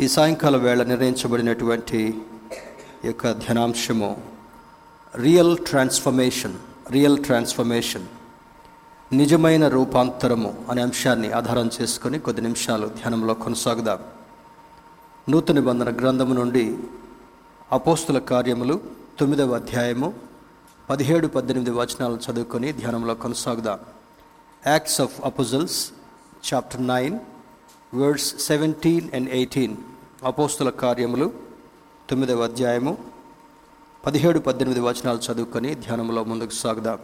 ఈ సాయంకాల వేళ నిర్ణయించబడినటువంటి యొక్క ధ్యానాంశము రియల్ ట్రాన్స్ఫర్మేషన్ రియల్ ట్రాన్స్ఫర్మేషన్ నిజమైన రూపాంతరము అనే అంశాన్ని ఆధారం చేసుకొని కొద్ది నిమిషాలు ధ్యానంలో కొనసాగుదాం. నూతన నిబంధన గ్రంథము నుండి అపోస్తుల కార్యములు తొమ్మిదవ అధ్యాయము పదిహేడు పద్దెనిమిది వచనాలు చదువుకొని ధ్యానంలో కొనసాగుదాం. Acts of apostles chapter nine verses seventeen and eighteen అపోస్తుల కార్యములు తొమ్మిదవ అధ్యాయము పదిహేడు పద్దెనిమిది వచనాలు చదువుకొని ధ్యానంలో ముందుకు సాగుదాం.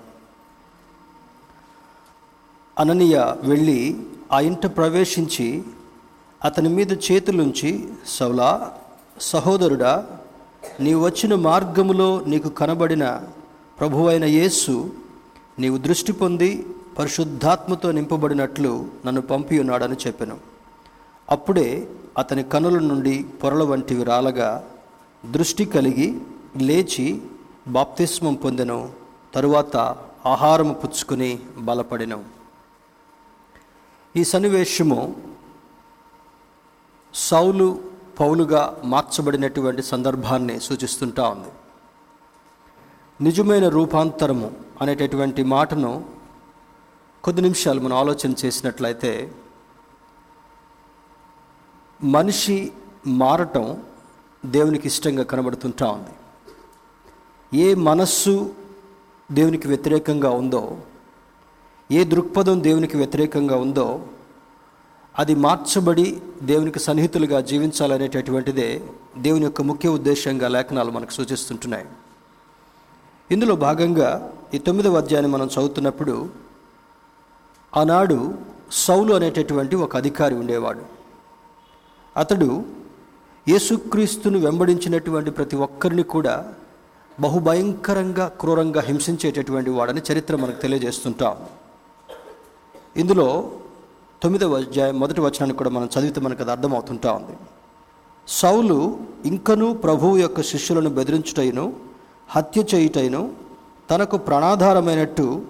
అననీయ వెళ్ళి ఆ ఇంట ప్రవేశించి అతని మీద చేతులుంచి సౌలా సహోదరుడా నీ వచ్చిన మార్గములో నీకు కనబడిన ప్రభువైన యేసు నీవు దృష్టి పొంది పరిశుద్ధాత్మతో నింపబడినట్లు నన్ను పంపి ఉన్నాడని చెప్పాను. అప్పుడే అతని కనుల నుండి పొరల వంటివి రాలగా దృష్టి కలిగి లేచి బాప్తిస్మం పొందెను తరువాత ఆహారము పుచ్చుకుని బలపడెను. ఈ సన్నివేశము సౌలు పౌలుగా మార్చబడినటువంటి సందర్భాన్ని సూచిస్తుంటా ఉంది. నిజమైన రూపాంతరము అనేటటువంటి మాటను కొద్ది నిమిషాలు మనం ఆలోచన చేసినట్లయితే మనిషి మారటం దేవునికి ఇష్టంగా కనబడుతుంటా ఉంది. ఏ మనస్సు దేవునికి వ్యతిరేకంగా ఉందో ఏ దృక్పథం దేవునికి వ్యతిరేకంగా ఉందో అది మార్చబడి దేవునికి సన్నిహితులుగా జీవించాలనేటటువంటిదే దేవుని యొక్క ముఖ్య ఉద్దేశంగా లేఖనాలు మనకు సూచిస్తుంటున్నాయి. ఇందులో భాగంగా ఈ తొమ్మిదవ అధ్యాయాన్ని మనం చదువుతున్నప్పుడు ఆనాడు సౌలు అనేటటువంటి ఒక అధికారి ఉండేవాడు. అతడు యేసుక్రీస్తును వెంబడించినటువంటి ప్రతి ఒక్కరిని కూడా బహుభయంకరంగా క్రూరంగా హింసించేటటువంటి వాడని చరిత్ర మనకు తెలియజేస్తుంటాం. ఇందులో తొమ్మిదవ అధ్యాయం మొదటి వచనాన్ని కూడా మనం చదివితే మనకు అది అర్థమవుతుంటా ఉంది. సౌలు ఇంకనూ ప్రభువు యొక్క శిష్యులను బెదిరించుటైను హత్య చేయుటైను తనకు ప్రాణాధారమైనట్టు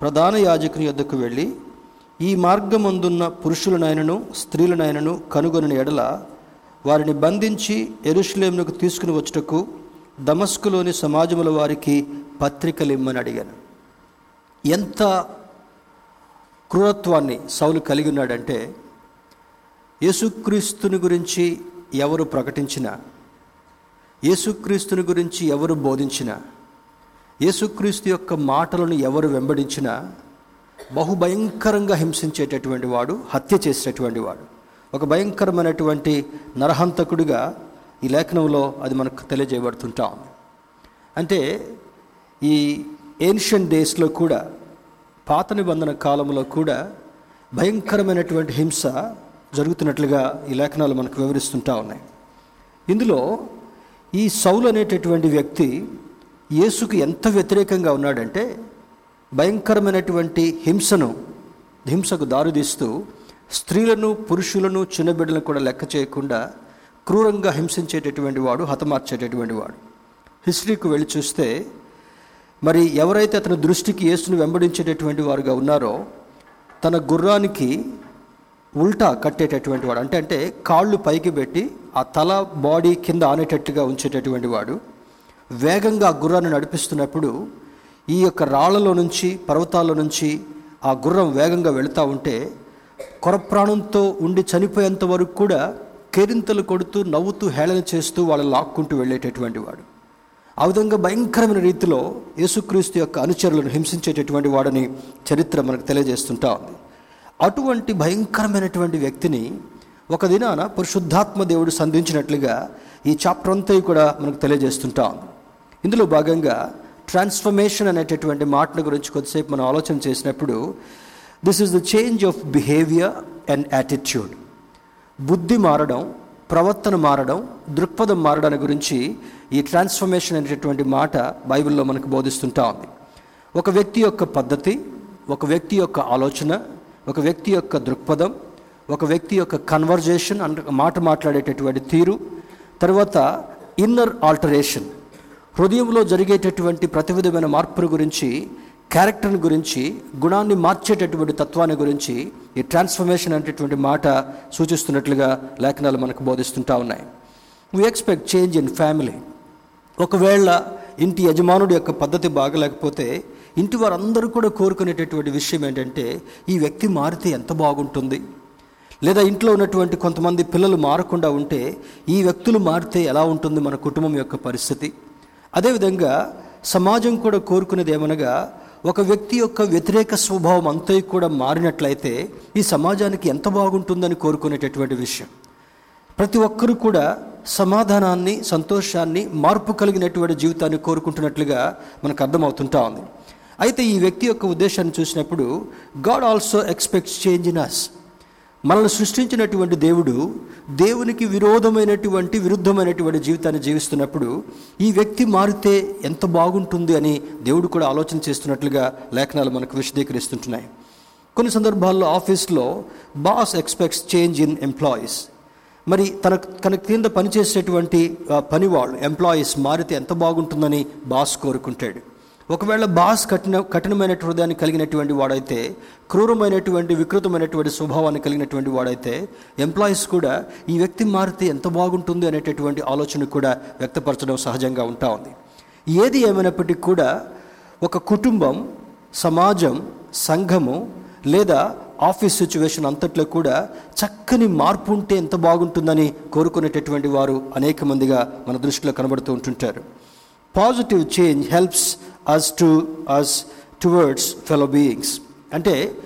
ప్రధాన యాజకుని యొద్దకు వెళ్ళి ఈ మార్గమందున్న పురుషులనైనను స్త్రీలనైనను కనుగొనిన ఎడల వారిని బంధించి ఎరుషులేమునకు తీసుకుని వచ్చుటకు దమస్కులోని సమాజముల వారికి పత్రికలు ఇమ్మని అడిగాను. ఎంత క్రూరత్వాన్ని సౌలు కలిగి ఉన్నాడంటే యేసుక్రీస్తుని గురించి ఎవరు ప్రకటించినా యేసుక్రీస్తుని గురించి ఎవరు బోధించినా యేసుక్రీస్తు యొక్క మాటలను ఎవరు వెంబడించినా బహుభయంకరంగా హింసించేటటువంటి వాడు హత్య చేసేటటువంటి వాడు. ఒక భయంకరమైనటువంటి నరహంతకుడిగా ఈ లేఖనంలో అది మనకు తెలియజేయబడుతుంటాం. అంటే ఈ ఏన్షియన్ డేస్లో కూడా పాత నిబంధన కాలంలో కూడా భయంకరమైనటువంటి హింస జరుగుతున్నట్లుగా ఈ లేఖనాలు మనకు వివరిస్తుంటా ఉన్నాయి. ఇందులో ఈ సౌలు అనేటటువంటి వ్యక్తి యేసుకు ఎంత వ్యతిరేకంగా ఉన్నాడంటే భయంకరమైనటువంటి హింసను హింసకు దారితీస్తూ స్త్రీలను పురుషులను చిన్నబిడ్డలను కూడా లెక్క చేయకుండా క్రూరంగా హింసించేటటువంటి వాడు హతమార్చేటటువంటి వాడు. హిస్టరీకి వెళ్ళి చూస్తే మరి ఎవరైతే అతని దృష్టికి యేసును వెంబడించేటటువంటి వారుగా ఉన్నారో తన గుర్రానికి ఉల్టా కట్టేటటువంటి వాడు అంటే అంటే కాళ్ళు పైకి పెట్టి ఆ తల బాడీ కింద ఆనేటట్టుగా ఉంచేటటువంటి వాడు వేగంగా ఆ గుర్రాన్ని నడిపిస్తున్నప్పుడు ఈ యొక్క రాళ్ళలో నుంచి పర్వతాల నుంచి ఆ గుర్రం వేగంగా వెళుతూ ఉంటే కొరప్రాణంతో ఉండి చనిపోయేంత వరకు కూడా కేరింతలు కొడుతూ నవ్వుతూ హేళన చేస్తూ వాళ్ళు లాక్కుంటూ వెళ్ళేటటువంటి వాడు. ఆ విధంగా భయంకరమైన రీతిలో యేసుక్రీస్తు యొక్క అనుచరులను హింసించేటటువంటి వాడని చరిత్ర మనకు తెలియజేస్తుంటా ఉంది. అటువంటి భయంకరమైనటువంటి వ్యక్తిని ఒక దినాన పరిశుద్ధాత్మ దేవుడు సంధించినట్లుగా ఈ చాప్టర్ అంతా కూడా మనకు తెలియజేస్తుంటా ఉంది. ఇందులో భాగంగా ట్రాన్స్ఫర్మేషన్ అనేటటువంటి మాటను గురించి కొద్దిసేపు మనం ఆలోచన చేసినప్పుడు this is the change of behaviour and attitude బుద్ధి మారడం ప్రవర్తన మారడం దృక్పథం మారడాన్ని గురించి ఈ ట్రాన్స్ఫర్మేషన్ అనేటటువంటి మాట బైబిల్లో మనకు బోధిస్తుంటా ఉంది. ఒక వ్యక్తి యొక్క పద్ధతి ఒక వ్యక్తి యొక్క ఆలోచన ఒక వ్యక్తి యొక్క దృక్పథం ఒక వ్యక్తి యొక్క కన్వర్జేషన్ అంటే మాట మాట్లాడేటటువంటి తీరు తర్వాత ఇన్నర్ ఆల్టరేషన్ హృదయంలో జరిగేటటువంటి ప్రతి విధమైన మార్పుల గురించి క్యారెక్టర్ని గురించి గుణాన్ని మార్చేటటువంటి తత్వాన్ని గురించి ఈ ట్రాన్స్ఫర్మేషన్ అనేటటువంటి మాట సూచిస్తున్నట్లుగా లేఖనాలు మనకు బోధిస్తుంటా ఉన్నాయి. We expect change in family ఒకవేళ ఇంటి యజమానుడి యొక్క పద్ధతి బాగలేకపోతే ఇంటి వారందరూ కూడా కోరుకునేటటువంటి విషయం ఏంటంటే ఈ వ్యక్తి మారితే ఎంత బాగుంటుంది? లేదా ఇంట్లో ఉన్నటువంటి కొంతమంది పిల్లలు మారకుండా ఉంటే ఈ వ్యక్తులు మారితే ఎలా ఉంటుంది మన కుటుంబం యొక్క పరిస్థితి? అదేవిధంగా సమాజం కూడా కోరుకునేది ఏమనగా ఒక వ్యక్తి యొక్క వ్యతిరేక స్వభావం అంతా కూడా మారినట్లయితే ఈ సమాజానికి ఎంత బాగుంటుందని కోరుకునేటటువంటి విషయం. ప్రతి ఒక్కరూ కూడా సమాధానాన్ని సంతోషాన్ని మార్పు కలిగినటువంటి జీవితాన్ని కోరుకుంటున్నట్లుగా మనకు అర్థమవుతుంటా ఉంది. అయితే ఈ వ్యక్తి యొక్క ఉద్దేశాన్ని చూసినప్పుడు God also expects change in us మనల్ని సృష్టించినటువంటి దేవుడు దేవునికి విరోధమైనటువంటి విరుద్ధమైనటువంటి జీవితాన్ని జీవిస్తున్నప్పుడు ఈ వ్యక్తి మారితే ఎంత బాగుంటుంది అని దేవుడు కూడా ఆలోచన చేస్తున్నట్లుగా లేఖనాలు మనకు విశదీకరిస్తుంటున్నాయి. కొన్ని సందర్భాల్లో ఆఫీస్లో boss expects change in employees. మరి తన తన క్రింద పనిచేసేటువంటి పనివాళ్ళు ఎంప్లాయీస్ మారితే ఎంత బాగుంటుందని బాస్ కోరుకుంటాడు. ఒకవేళ బాస్ కఠిన కఠినమైన హృదయాన్ని కలిగినటువంటి వాడైతే క్రూరమైనటువంటి వికృతమైనటువంటి స్వభావాన్ని కలిగినటువంటి వాడైతే ఎంప్లాయీస్ కూడా ఈ వ్యక్తి మారితే ఎంత బాగుంటుంది అనేటటువంటి ఆలోచన కూడా వ్యక్తపరచడం సహజంగా ఉంటా ఉంది. ఏది ఏమైనప్పటికీ కూడా ఒక కుటుంబం సమాజం సంఘము లేదా ఆఫీస్ సిచ్యువేషన్ అంతట్లో కూడా చక్కని మార్పు ఉంటే ఎంత బాగుంటుందని కోరుకునేటటువంటి వారు అనేక మందిగా మన దృష్టిలో కనబడుతూ ఉంటుంటారు. Positive change helps us to us towards fellow beings అంటే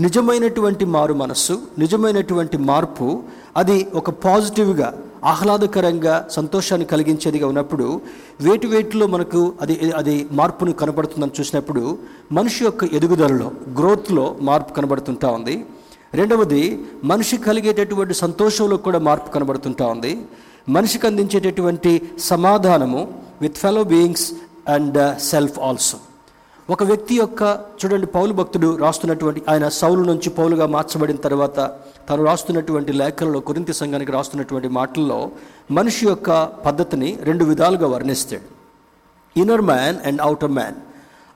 నిజమైనటువంటి మారు మనస్సు నిజమైనటువంటి మార్పు అది ఒక పాజిటివ్గా ఆహ్లాదకరంగా సంతోషాన్ని కలిగించేదిగా ఉన్నప్పుడు వేటి వేటిలో మనకు అది అది మార్పును కనబడుతుందని చూసినప్పుడు మనిషి యొక్క ఎదుగుదలలో గ్రోత్లో మార్పు కనబడుతుంటా ఉంది. రెండవది మనిషి కలిగేటటువంటి సంతోషంలో కూడా మార్పు కనబడుతుంటా ఉంది. మనిషికి అందించేటటువంటి సమాధానము with fellow beings and self also ఒక వ్యక్తి యొక్క చూడండి పౌలు భక్తుడు రాస్తున్నటువంటి ఆయన సౌలు నుంచి పౌలుగా మార్చబడిన తర్వాత తను రాస్తున్నటువంటి లేఖలలో కొరింతి సంఘానికి రాస్తున్నటువంటి మాటల్లో మనిషి యొక్క పద్ధతిని రెండు విధాలుగా వర్ణిస్తాడు. Inner man and outer man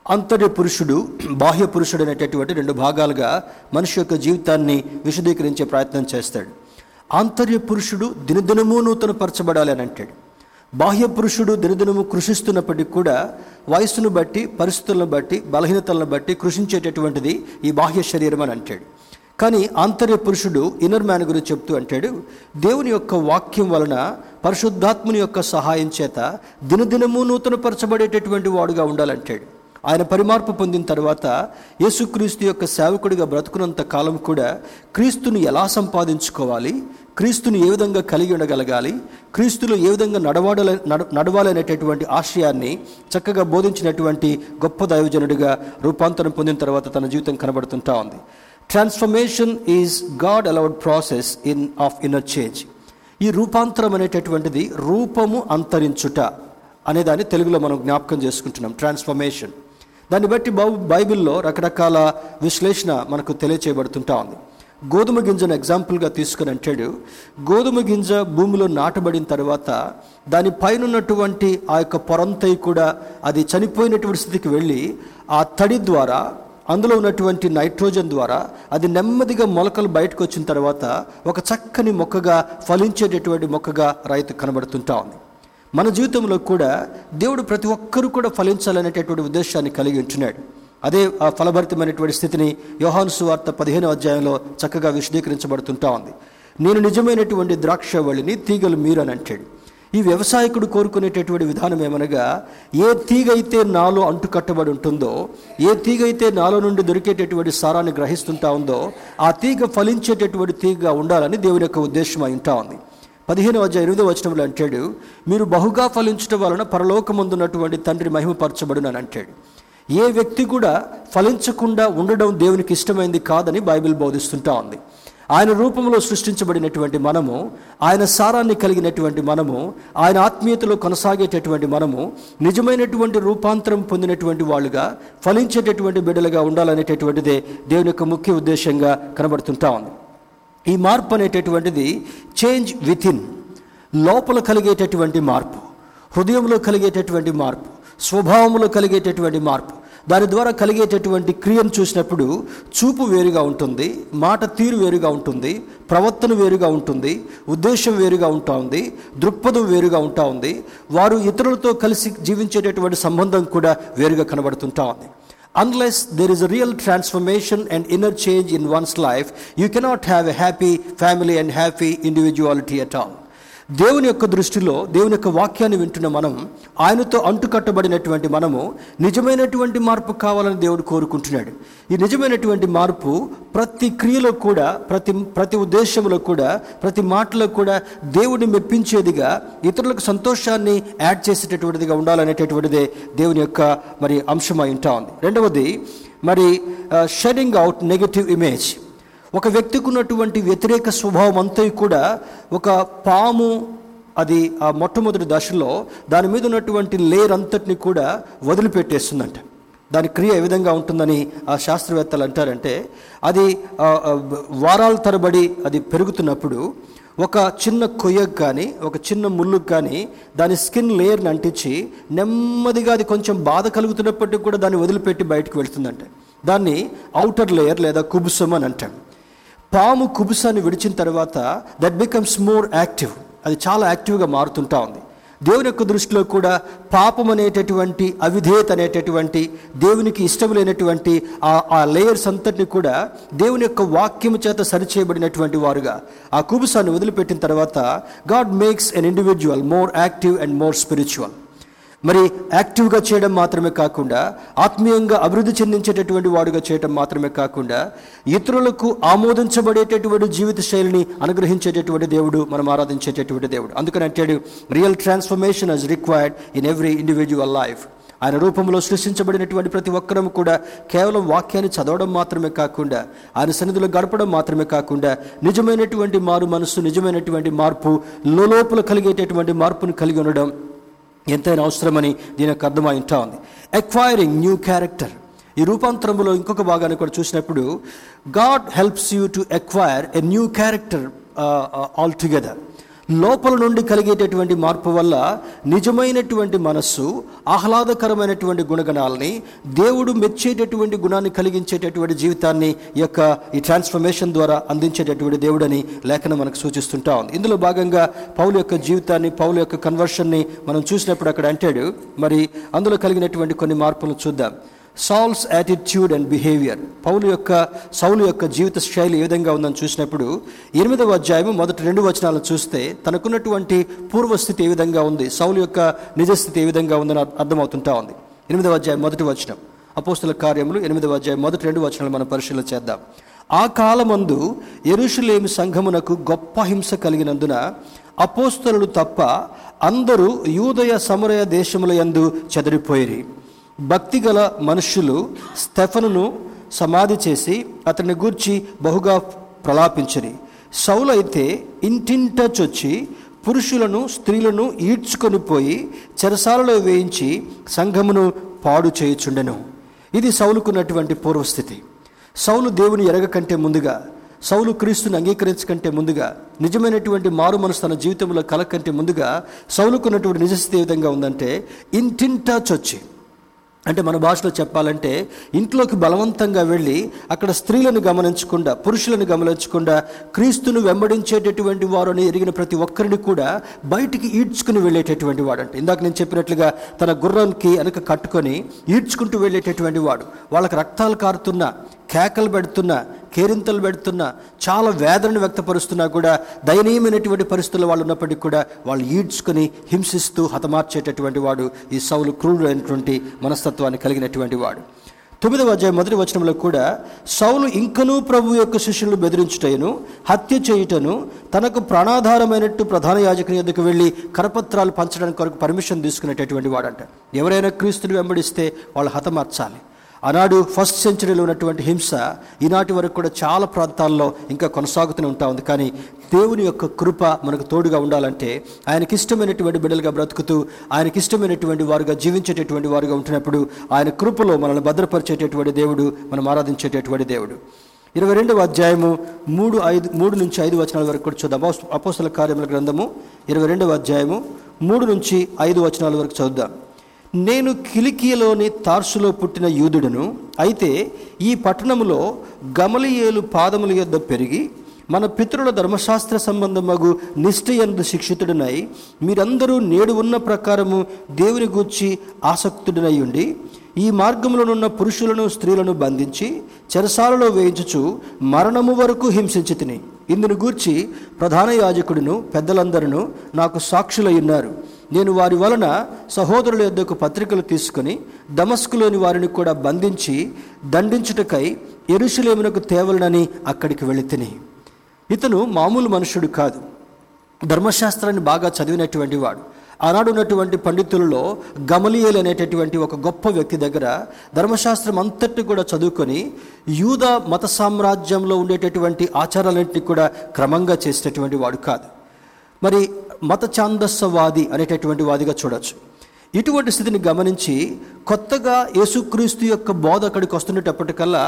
అంతర్య పురుషుడు బాహ్య పురుషుడు అనేటటువంటి రెండు భాగాలుగా మనిషి యొక్క జీవితాన్ని విశదీకరించే ప్రయత్నం చేస్తాడు. ఆంతర్య పురుషుడు దినదినము నూతన పరచబడాలి అని అంటాడు. బాహ్య పురుషుడు దినదినము కృషిస్తున్నప్పటికీ కూడా వయస్సును బట్టి పరిస్థితులను బట్టి బలహీనతలను బట్టి కృషించేటటువంటిది ఈ బాహ్య శరీరం అని అంటాడు. కానీ ఆంతర్య పురుషుడు ఇన్నర్ మ్యాన్ గురించి చెప్తూ అంటాడు దేవుని యొక్క వాక్యం వలన పరిశుద్ధాత్ముని యొక్క సహాయం చేత దినదినము నూతనపరచబడేటటువంటి వాడుగా ఉండాలంటాడు. ఆయన పరిమార్పు పొందిన తర్వాత యేసుక్రీస్తు యొక్క సేవకుడిగా బ్రతుకున్నంత కాలం కూడా క్రీస్తుని ఎలా సంపాదించుకోవాలి? క్రీస్తుని ఏ విధంగా కలిగి ఉండగలగాలి? క్రీస్తులో ఏ విధంగా నడవాడల నడవాలనేటటువంటి ఆశయాన్ని చక్కగా బోధించినటువంటి గొప్ప దైవజనుడిగా రూపాంతరం పొందిన తర్వాత తన జీవితం కనబడుతుంటా ఉంది. Transformation is God allowed process in of inner change ఈ రూపాంతరం అనేటటువంటిది రూపము అంతరించుట అనేదాన్ని తెలుగులో మనం జ్ఞాపకం చేసుకుంటున్నాం. ట్రాన్స్ఫర్మేషన్ దాన్ని బట్టి బైబిల్లో రకరకాల విశ్లేషణ మనకు తెలియచేయబడుతుంటా ఉంది. గోధుమ గింజను ఎగ్జాంపుల్గా తీసుకుని అంటాడు గోధుమ గింజ భూమిలో నాటబడిన తర్వాత దాని పైనటువంటి ఆ యొక్క పొరంతై కూడా అది చనిపోయినటువంటి స్థితికి వెళ్ళి ఆ తడి ద్వారా అందులో ఉన్నటువంటి నైట్రోజన్ ద్వారా అది నెమ్మదిగా మొలకలు బయటకు వచ్చిన తర్వాత ఒక చక్కని మొక్కగా ఫలించేటటువంటి మొక్కగా రైతు కనబడుతుంటా ఉంది. మన జీవితంలో కూడా దేవుడు ప్రతి ఒక్కరూ కూడా ఫలించాలనేటటువంటి ఉద్దేశాన్ని కలిగి ఉంటున్నాడు. అదే ఆ ఫలభరితమైనటువంటి స్థితిని యోహాను సువార్త పదిహేను అధ్యాయంలో చక్కగా విశదీకరించబడుతుంటా ఉంది. నేను నిజమైనటువంటి ద్రాక్షవళిని తీగలు మీరు అని అంటాడు. ఈ వ్యవసాయకుడు కోరుకునేటటువంటి విధానం ఏమనగా ఏ తీగ అయితే నాలో అంటు కట్టబడి ఉంటుందో ఏ తీగ అయితే నాలో నుండి దొరికేటటువంటి సారాన్ని గ్రహిస్తుంటా ఉందో ఆ తీగ ఫలించేటటువంటి తీగగా ఉండాలని దేవుని యొక్క ఉద్దేశం అయి ఉంటా ఉంది. పదిహేను అధ్యాయ ఎనిమిదో వచనంలో అంటాడు మీరు బహుగా ఫలించడం వలన పరలోకముందున్నటువంటి తండ్రి మహిమపరచబడును అని అంటాడు. ఏ వ్యక్తి కూడా ఫలించకుండా ఉండడం దేవునికి ఇష్టమైంది కాదని బైబిల్ బోధిస్తుంటా ఉంది. ఆయన రూపంలో సృష్టించబడినటువంటి మనము ఆయన సారాన్ని కలిగినటువంటి మనము ఆయన ఆత్మీయతలో కొనసాగేటటువంటి మనము నిజమైనటువంటి రూపాంతరం పొందినటువంటి వాళ్ళుగా ఫలించేటటువంటి బిడ్డలుగా ఉండాలనేటటువంటిదే దేవుని యొక్క ముఖ్య ఉద్దేశంగా కనబడుతుంటా ఉంది. ఈ మార్పు అనేటటువంటిది చేంజ్ వితిన్. లోపల కలిగేటటువంటి మార్పు హృదయంలో కలిగేటటువంటి మార్పు స్వభావంలో కలిగేటటువంటి మార్పు దాని ద్వారా కలిగేటటువంటి క్రియను చూసినప్పుడు చూపు వేరుగా ఉంటుంది మాట తీరు వేరుగా ఉంటుంది ప్రవర్తన వేరుగా ఉంటుంది ఉద్దేశం వేరుగా ఉంటా ఉంది దృక్పథం వేరుగా ఉంటా ఉంది వారు ఇతరులతో కలిసి జీవించేటటువంటి సంబంధం కూడా వేరుగా కనబడుతుంటా ఉంది. Unless there is a real transformation and inner change in one's life, you cannot have a happy family and happy individuality at all. దేవుని యొక్క దృష్టిలో దేవుని యొక్క వాక్యాన్ని వింటున్న మనం ఆయనతో అంటుకట్టబడినటువంటి మనము నిజమైనటువంటి మార్పు కావాలని దేవుడు కోరుకుంటున్నాడు. ఈ నిజమైనటువంటి మార్పు ప్రతి క్రియలో కూడా ప్రతి ప్రతి ఉద్దేశంలో కూడా ప్రతి మాటలో కూడా దేవుడిని మెప్పించేదిగా ఇతరులకు సంతోషాన్ని యాడ్ చేసేటటువంటిదిగా ఉండాలనేటటువంటిదే దేవుని యొక్క మరి అంశమై ఉంటా ఉంది. రెండవది మరి షెడింగ్ అవుట్ నెగటివ్ ఇమేజ్ ఒక వ్యక్తికి ఉన్నటువంటి వ్యతిరేక స్వభావం అంతా కూడా ఒక పాము అది ఆ మొట్టమొదటి దశలో దాని మీద ఉన్నటువంటి లేయర్ అంతటిని కూడా వదిలిపెట్టేస్తుందంట. దాని క్రియ ఏ విధంగా ఉంటుందని ఆ శాస్త్రవేత్తలు అంటారంటే అది వారాల తరబడి అది పెరుగుతున్నప్పుడు ఒక చిన్న కొయ్యకు కానీ ఒక చిన్న ముళ్ళుకు కానీ దాని స్కిన్ లేయర్ని అంటించి నెమ్మదిగా అది కొంచెం బాధ కలుగుతున్నప్పటికీ కూడా దాన్ని వదిలిపెట్టి బయటకు వెళ్తుందంట. దాన్ని అవుటర్ లేయర్ లేదా కుబుసం అని అంటాడు పాము కుబుసాన్ని విడిచిన తర్వాత దట్ బికమ్స్ మోర్ యాక్టివ్ అది చాలా యాక్టివ్గా మారుతుంటా ఉంది. దేవుని యొక్క దృష్టిలో కూడా పాపం అనేటటువంటి అవిధేయత అనేటటువంటి దేవునికి ఇష్టం లేనటువంటి ఆ ఆ లేయర్స్ అంతటిని కూడా దేవుని యొక్క వాక్యము చేత సరిచేయబడినటువంటి వారుగా. ఆ కుబుసాన్ని వదిలిపెట్టిన తర్వాత God makes an individual more active and more spiritual మరి యాక్టివ్గా చేయడం మాత్రమే కాకుండా ఆత్మీయంగా అభివృద్ధి చెందించేటటువంటి వాడుగా చేయడం మాత్రమే కాకుండా ఇతరులకు ఆమోదించబడేటటువంటి జీవిత శైలిని అనుగ్రహించేటటువంటి దేవుడు మనం ఆరాధించేటటువంటి దేవుడు. అందుకని అంటాడు real transformation is required in every individual life ఆయన రూపంలో సృష్టించబడినటువంటి ప్రతి ఒక్కరూ కూడా కేవలం వాక్యాన్ని చదవడం మాత్రమే కాకుండా ఆయన సన్నిధిలో గడపడం మాత్రమే కాకుండా నిజమైనటువంటి మారు మనస్సు నిజమైనటువంటి మార్పు లోపల కలిగేటటువంటి మార్పును కలిగి ఉండడం ఎంతైనా అవసరమని దీని యొక్క అర్థమై ఉంటా ఉంది. ఎక్వైరింగ్ న్యూ క్యారెక్టర్ ఈ రూపాంతరంలో ఇంకొక భాగాన్ని కూడా చూసినప్పుడు God helps you to acquire a new character altogether లోపల నుండి కలిగేటటువంటి మార్పు వల్ల నిజమైనటువంటి మనస్సు ఆహ్లాదకరమైనటువంటి గుణగణాలని దేవుడు మెచ్చేటటువంటి గుణాన్ని కలిగించేటటువంటి జీవితాన్ని యొక్క ఈ ట్రాన్స్ఫర్మేషన్ ద్వారా అందించేటటువంటి దేవుడని లేఖనం మనకు సూచిస్తుంటా ఉంది. ఇందులో భాగంగా పౌలు యొక్క జీవితాన్ని పౌలు యొక్క కన్వర్షన్ని మనం చూసినప్పుడు అక్కడ అంటాడు మరి అందులో కలిగినటువంటి కొన్ని మార్పులను చూద్దాం. Saul's attitude and behaviour Paul యొక్క సౌలు యొక్క జీవిత శైలి ఏ విధంగా ఉందని చూసినప్పుడు ఎనిమిదవ అధ్యాయం మొదటి రెండు వచనాలను చూస్తే తనకున్నటువంటి పూర్వస్థితి ఏ విధంగా ఉంది సౌలు యొక్క నిజస్థితి ఏ విధంగా ఉందని అర్థమవుతుంటా ఉంది. ఎనిమిదవ అధ్యాయం మొదటి వచనం. అపోస్తుల కార్యములు ఎనిమిదవ అధ్యాయం మొదటి రెండు వచనాలు మనం పరిశీలన చేద్దాం. ఆ కాలమందు ఎరుషులేమి సంఘమునకు గొప్ప హింస కలిగినందున అపోస్తలు తప్ప అందరూ యూదయ సమరయ దేశముల యందు చెదరిపోయిరి. భక్తి గల మనుష్యులు స్టెఫనును సమాధి చేసి అతన్ని గూర్చి బహుగా ప్రలాపించరి. సౌలు అయితే ఇంటింట చొచ్చి పురుషులను స్త్రీలను ఈడ్చుకొని పోయి చెరసాలలో వేయించి సంఘమును పాడు చేయుచుండెను. ఇది సౌలుకున్నటువంటి పూర్వస్థితి. సౌలు దేవుని ఎరగకంటే ముందుగా సౌలు క్రీస్తుని అంగీకరించకంటే ముందుగా నిజమైనటువంటి మారు మనసు తన జీవితంలో కలకంటే ముందుగా సౌలుకున్నటువంటి నిజస్థితి ఏ విధంగా ఉందంటే ఇంటింటా చొచ్చి అంటే మన భాషలో చెప్పాలంటే ఇంట్లోకి బలవంతంగా వెళ్ళి అక్కడ స్త్రీలను గమనించకుండా పురుషులను గమనించకుండా క్రీస్తును వెంబడించేటటువంటి వారు అని ఎరిగిన ప్రతి ఒక్కరిని కూడా బయటికి ఈడ్చుకుని వెళ్ళేటటువంటి వాడు అంటే ఇందాక నేను చెప్పినట్లుగా తన గుర్రానికి వెనక కట్టుకొని ఈడ్చుకుంటూ వెళ్ళేటటువంటి వాడు. వాళ్ళకి రక్తాలు కారుతున్నా కేకలు పెడుతున్నా కేరింతలు పెడుతున్నా చాలా వేదనను వ్యక్తపరుస్తున్నా కూడా దయనీయమైనటువంటి పరిస్థితుల్లో వాళ్ళు ఉన్నప్పటికీ కూడా వాళ్ళు ఈడ్చుకొని హింసిస్తూ హతమార్చేటటువంటి వాడు ఈ సౌలు క్రూరుడైనటువంటి మనస్తత్వాన్ని కలిగినటువంటి వాడు. తొమ్మిదవ అధ్యాయం మొదటి వచనంలో కూడా సౌలు ఇంకనూ ప్రభు యొక్క శిష్యులను బెదిరించుటను హత్య చేయుటను తనకు ప్రాణాధారమైనట్టు ప్రధాన యాజకుని యొద్దకు వెళ్ళి కరపత్రాలు పంచడానికి కొరకు పర్మిషన్ తీసుకునేటటువంటి వాడంట. ఎవరైనా క్రీస్తుని వెంబడిస్తే వాళ్ళు హతమార్చాలి. ఆనాడు ఫస్ట్ సెంచరీలో ఉన్నటువంటి హింస ఈనాటి వరకు కూడా చాలా ప్రాంతాల్లో ఇంకా కొనసాగుతూనే ఉంటా ఉంది. కానీ దేవుని యొక్క కృప మనకు తోడుగా ఉండాలంటే ఆయనకి ఇష్టమైనటువంటి బిడ్డలుగా బ్రతుకుతూ ఆయనకి ఇష్టమైనటువంటి వారుగా జీవించేటటువంటి వారుగా ఉంటున్నప్పుడు ఆయన కృపలో మనల్ని భద్రపరిచేటటువంటి దేవుడు మనం ఆరాధించేటటువంటి దేవుడు. ఇరవై రెండవ అధ్యాయము మూడు ఐదు మూడు నుంచి ఐదు వచనాల వరకు కూడా చూద్దాం. అపోసల కార్యముల గ్రంథము ఇరవై రెండవ అధ్యాయము మూడు నుంచి ఐదు వచనాల వరకు చదువుదాం. నేను కిలికియలోని తార్సులో పుట్టిన యూదుడును. అయితే ఈ పట్టణములో గమలియేలు పాదముల యొద్ద పెరిగి మన పితరుల ధర్మశాస్త్ర సంబంధమగు నిష్ఠయందు శిక్షితుడినై మీరందరూ నేడు ఉన్న ప్రకారము దేవుని గూర్చి ఆసక్తుడినై ఉండి ఈ మార్గంలోనున్న పురుషులను స్త్రీలను బంధించి చెరసాలలో వేయించుచు మరణము వరకు హింసించి తిని ఇందును గూర్చి ప్రధాన యాజకుడును పెద్దలందరూ నాకు సాక్షులై ఉన్నారు. నేను వారి వలన సహోదరుల యొద్దకు పత్రికలు తీసుకుని దమస్కులోని వారిని కూడా బంధించి దండించుటకై ఎరుషులేమునకు తేవలనని అక్కడికి వెళ్ళి తిని. ఇతను మామూలు మనుషుడు కాదు. ధర్మశాస్త్రాన్ని బాగా చదివినటువంటి వాడు. ఆనాడు ఉన్నటువంటి పండితులలో గమలియలు అనేటటువంటి ఒక గొప్ప వ్యక్తి దగ్గర ధర్మశాస్త్రం అంతటి కూడా చదువుకొని యూద మత సామ్రాజ్యంలో ఉండేటటువంటి ఆచారాలన్నింటినీ కూడా క్రమంగా చేసేటటువంటి వాడు కాదు. మరి మత ఛాందస్సవాది అనేటటువంటి వాదిగా చూడొచ్చు. ఇటువంటి స్థితిని గమనించి కొత్తగా యేసుక్రీస్తు యొక్క బోధ అక్కడికి వస్తున్నప్పటికల్లా